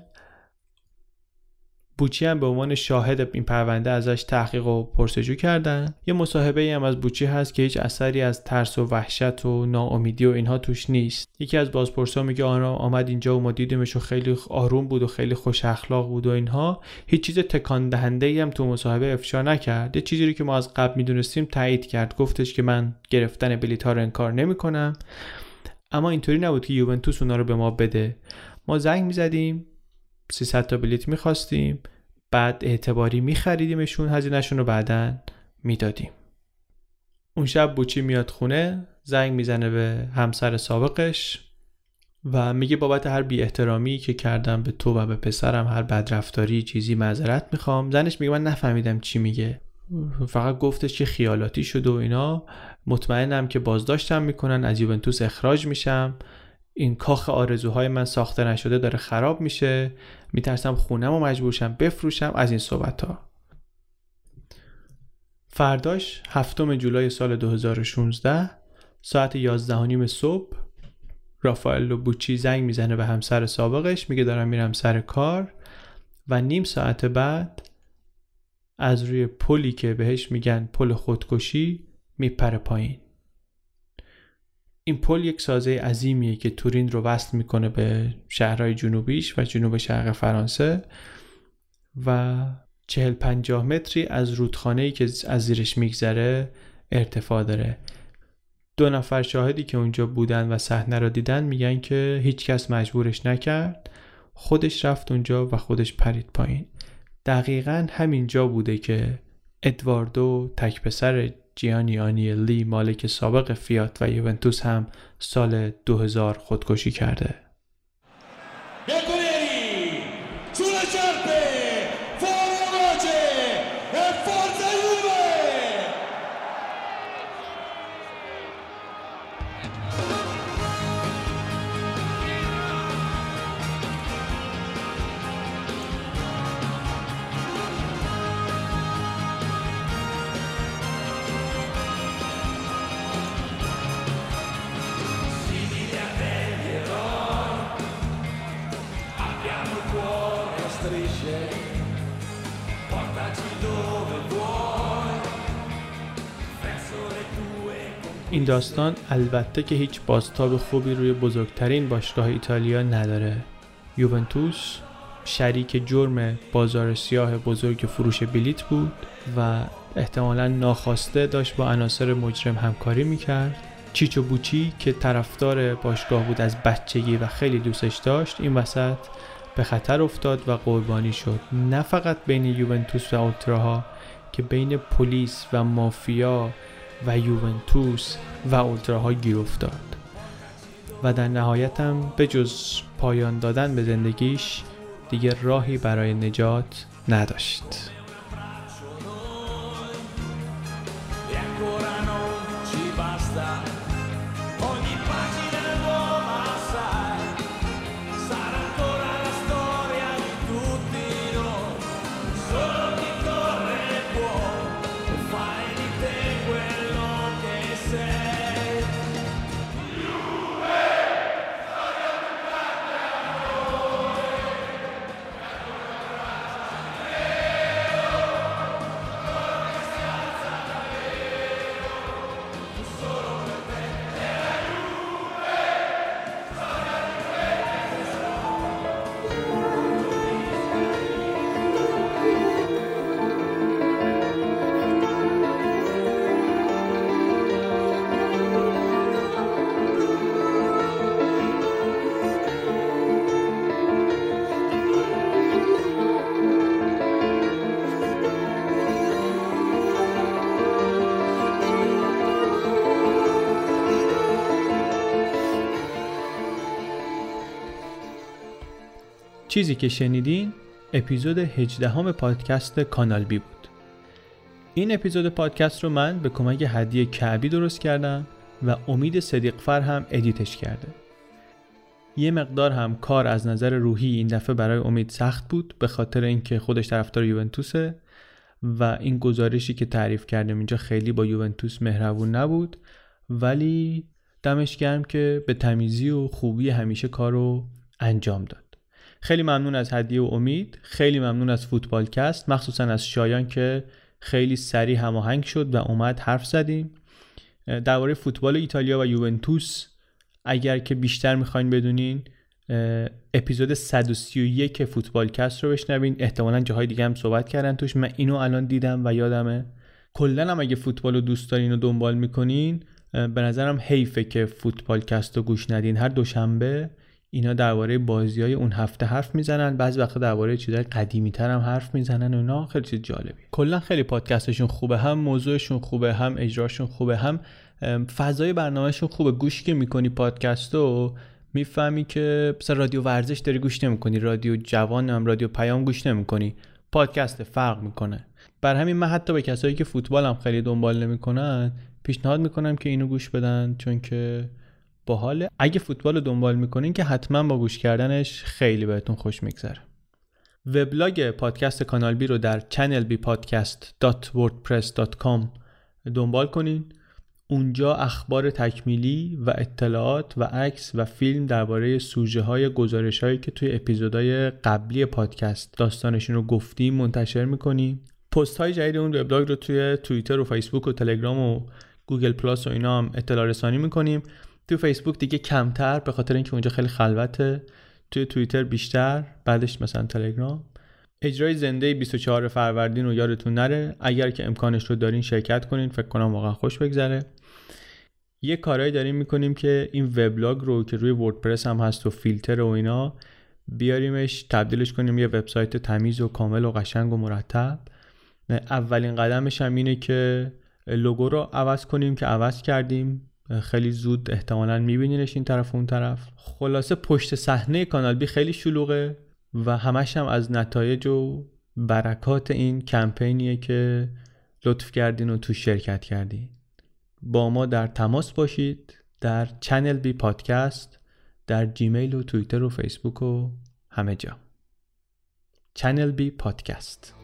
بوچی هم به عنوان شاهد این پرونده ازش تحقیق و پرسجو کردن. یه مصاحبه ای هم از بوچی هست که هیچ اثری از ترس و وحشت و ناامیدی و اینها توش نیست. یکی از بازپرسا میگه آنها آمد اینجا و ما دیدیمش و خیلی آروم بود و خیلی خوش اخلاق بود و اینها. هیچ چیز تکان دهنده هم تو مصاحبه افشا نکرد. یه چیزی رو که ما از قبل می‌دونستیم تایید کرد. گفتش که من گرفتن بلیط رو انکار نمی‌کنم. اما اینطوری نبود که یوونتوس اونا رو به ما بده. ما زنگ می‌زدیم. 300 تا بلیت می‌خواستیم. بعد اعتباری میخریدیمشون هزینهشون رو بعدا می‌دادیم. اون شب بوچی میاد خونه زنگ می‌زنه به همسر سابقش و میگه بابت هر بی احترامی که کردم به تو و به پسرم هر بدرفتاری چیزی معذرت می‌خوام. زنش میگه من نفهمیدم چی میگه. فقط گفتش که خیالاتی شد و اینا. مطمئنم که بازداشتم می‌کنن از یوونتوس اخراج میشم. این کاخ آرزوهای من ساخته نشده داره خراب میشه. میترسم خونم و مجبورشم بفروشم. از این صحبت ها فرداش هفتم جولای سال 2016 ساعت 11 صبح رافائل بوچی زنگ می‌زنه به همسر سابقش. میگه دارم میرم سر کار. و نیم ساعت بعد از روی پلی که بهش میگن پل خودکشی میپره پایین. این پل یک سازه عظیمیه که تورین رو وصل می‌کنه به شهرهای جنوبیش و جنوب شرق فرانسه و چهل پنجاه متری از رودخانه که از زیرش میگذره ارتفاع داره. دو نفر شاهدی که اونجا بودن و صحنه رو دیدن میگن که هیچکس مجبورش نکرد. خودش رفت اونجا و خودش پرید پایین. دقیقا همینجا بوده که ادواردو تک پسر جیانی آنیلی مالک سابق فیات و یوونتوس هم سال 2000 خودکشی کرده. داستان البته که هیچ بازتاب خوبی روی بزرگترین باشگاه ایتالیا نداره. یوونتوس شریک جرم بازار سیاه بزرگ فروش بلیت بود و احتمالا ناخواسته داشت با عناصر مجرم همکاری می‌کرد. چیچو بوچی که طرفدار باشگاه بود از بچگی و خیلی دوستش داشت این وسط به خطر افتاد و قربانی شد. نه فقط بین یوونتوس و اولتراها که بین پلیس و مافیا و یوونتوس و اولتراها گیر افتاد. و در نهایت هم به جز پایان دادن به زندگیش دیگه راهی برای نجات نداشت. چیزی که شنیدین اپیزود 18 هم پادکست کانال بی بود. این اپیزود پادکست رو من به کمک هدیه کعبی درست کردم و امید صدیقفر هم edit ش کرده. یه مقدار هم کار از نظر روحی این دفعه برای امید سخت بود به خاطر اینکه خودش طرفدار یوونتوسه و این گزارشی که تعریف کردم اینجا خیلی با یوونتوس مهربون نبود ولی دمش گرم که به تمیزی و خوبی همیشه کار رو انجام داد. خیلی ممنون از هدیه و امید. خیلی ممنون از فوتبالکست مخصوصا از شایان که خیلی سریع هماهنگ شد و اومد حرف زدیم. درباره فوتبال ایتالیا و یوونتوس اگر که بیشتر می‌خواین بدونین اپیزود 131 فوتبالکست رو بشنوین. احتمالا جاهای دیگه هم صحبت کردن توش. من اینو الان دیدم و یادمه. کلا هم اگه فوتبال رو دوست دارین و دنبال می‌کنین به نظرم حیفه که فوتبالکست رو گوش ندین. هر دوشنبه اینا درباره بازی های اون هفته حرف می‌زنن بعضی وقتا درباره چیزای قدیمی تر هم حرف می‌زنن و اینا. خیلی چیز جالبی کلا خیلی پادکستشون خوبه هم موضوعشون خوبه هم اجراشون خوبه هم فضای برنامهشون خوبه. گوش که می‌کنی پادکستو می‌فهمی که مثلا رادیو ورزش داری گوش نمی‌کنی رادیو جوان هم رادیو پیام گوش نمی‌کنی پادکست فرق می‌کنه. بر همین من حتی به کسایی که فوتبال هم خیلی دنبال نمی‌کنن پیشنهاد می‌کنم که اینو گوش بدن چون که باحال. اگه فوتبال رو دنبال می‌کنین که حتما با گوش کردنش خیلی بهتون خوش میگذره. وبلاگ پادکست کانال بی رو در channelbpodcast.wordpress.com دنبال کنین. اونجا اخبار تکمیلی و اطلاعات و عکس و فیلم درباره سوژه های گزارش هایی که توی اپیزودهای قبلی پادکست داستانشون رو گفتیم منتشر می‌کنیم پست های جدید اون وبلاگ رو توی توییتر و فیسبوک و تلگرام و گوگل پلاس و اینا هم اطلاع رسانی می‌کنیم. تو فیسبوک دیگه کمتر به خاطر اینکه اونجا خیلی خلوته. توی توییتر بیشتر بعدش مثلا تلگرام. اجرای زنده 24 فروردین رو یادتون نره. اگر که امکانش رو دارین شرکت کنین فکر کنم واقعا خوش بگذره. یه کارهایی داریم می‌کنیم که این وبلاگ رو که روی وردپرس هم هست و فیلتر و اینا بیاریمش تبدیلش کنیم یه وبسایت تمیز و کامل و قشنگ و مرتب. اولین قدمش هم اینه که لوگو رو عوض کنیم که عوض کردیم. خیلی زود احتمالا میبینینش این طرف و اون طرف. خلاصه پشت صحنه کانال بی خیلی شلوغه و همش هم از نتایج و برکات این کمپینیه که لطف کردین و تو شرکت کردین. با ما در تماس باشید در چنل بی پادکست در جیمیل و توییتر و فیسبوک و همه جا. چنل بی پادکست.